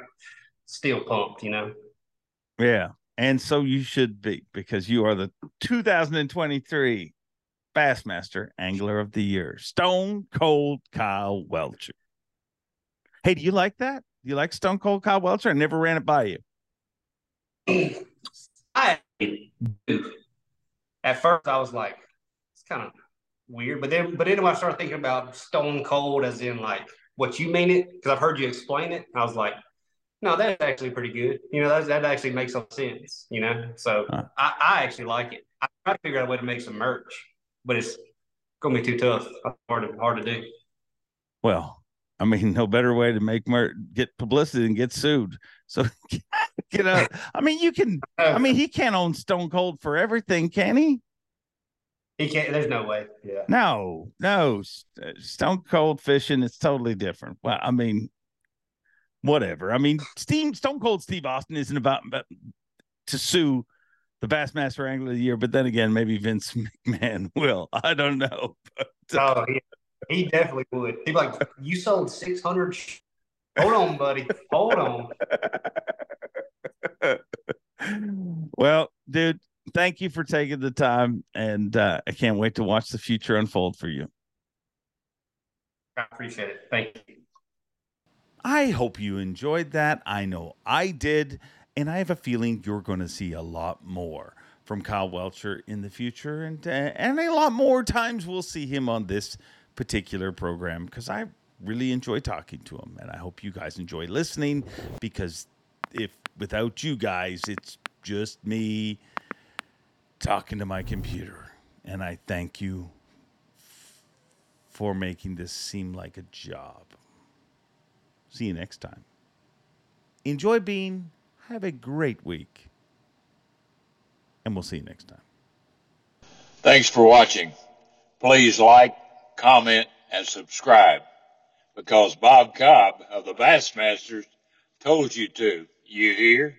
still pumped, you know. Yeah. And so you should be because you are the 2023 Bassmaster Angler of the Year, Stone Cold Kyle Welcher. Hey, do you like that? Do you like Stone Cold Kyle Welcher? I never ran it by you. I do. At first, I was like, it's kind of weird, but then, but then when I started thinking about Stone Cold, as in like what you mean it, because I've heard you explain it, I was like, no, that's actually pretty good. You know, that that actually makes some sense. You know, so Huh. I, I actually like it. I try to figure out a way to make some merch, but it's gonna be too tough, hard to hard to do. Well, I mean, no better way to make merch, get publicity and get sued. So get out. I mean, you can. I mean, he can't own Stone Cold for everything, can he? He can't. There's no way. Yeah. No, no. Uh, Stone Cold fishing is totally different. Well, I mean, whatever. I mean, Steve Stone Cold Steve Austin isn't about, about to sue the Bassmaster Angler of the Year, but then again, maybe Vince McMahon will. I don't know. Oh, he, he definitely would. He'd be like, you sold 600. Sh- Hold on, buddy. Hold on. well, dude, thank you for taking the time, and uh, I can't wait to watch the future unfold for you. I appreciate it. Thank you. I hope you enjoyed that. I know I did. And I have a feeling you're going to see a lot more from Kyle Welcher in the future. And, uh, and a lot more times we'll see him on this particular program because I really enjoy talking to him, and I hope you guys enjoy listening because if without you guys, it's just me talking to my computer, and I thank you for making this seem like a job. See you next time. Enjoy being. Have a great week. And we'll see you next time. Thanks for watching. Please like, comment, and subscribe because Bob Cobb of the Bassmasters told you to. You hear?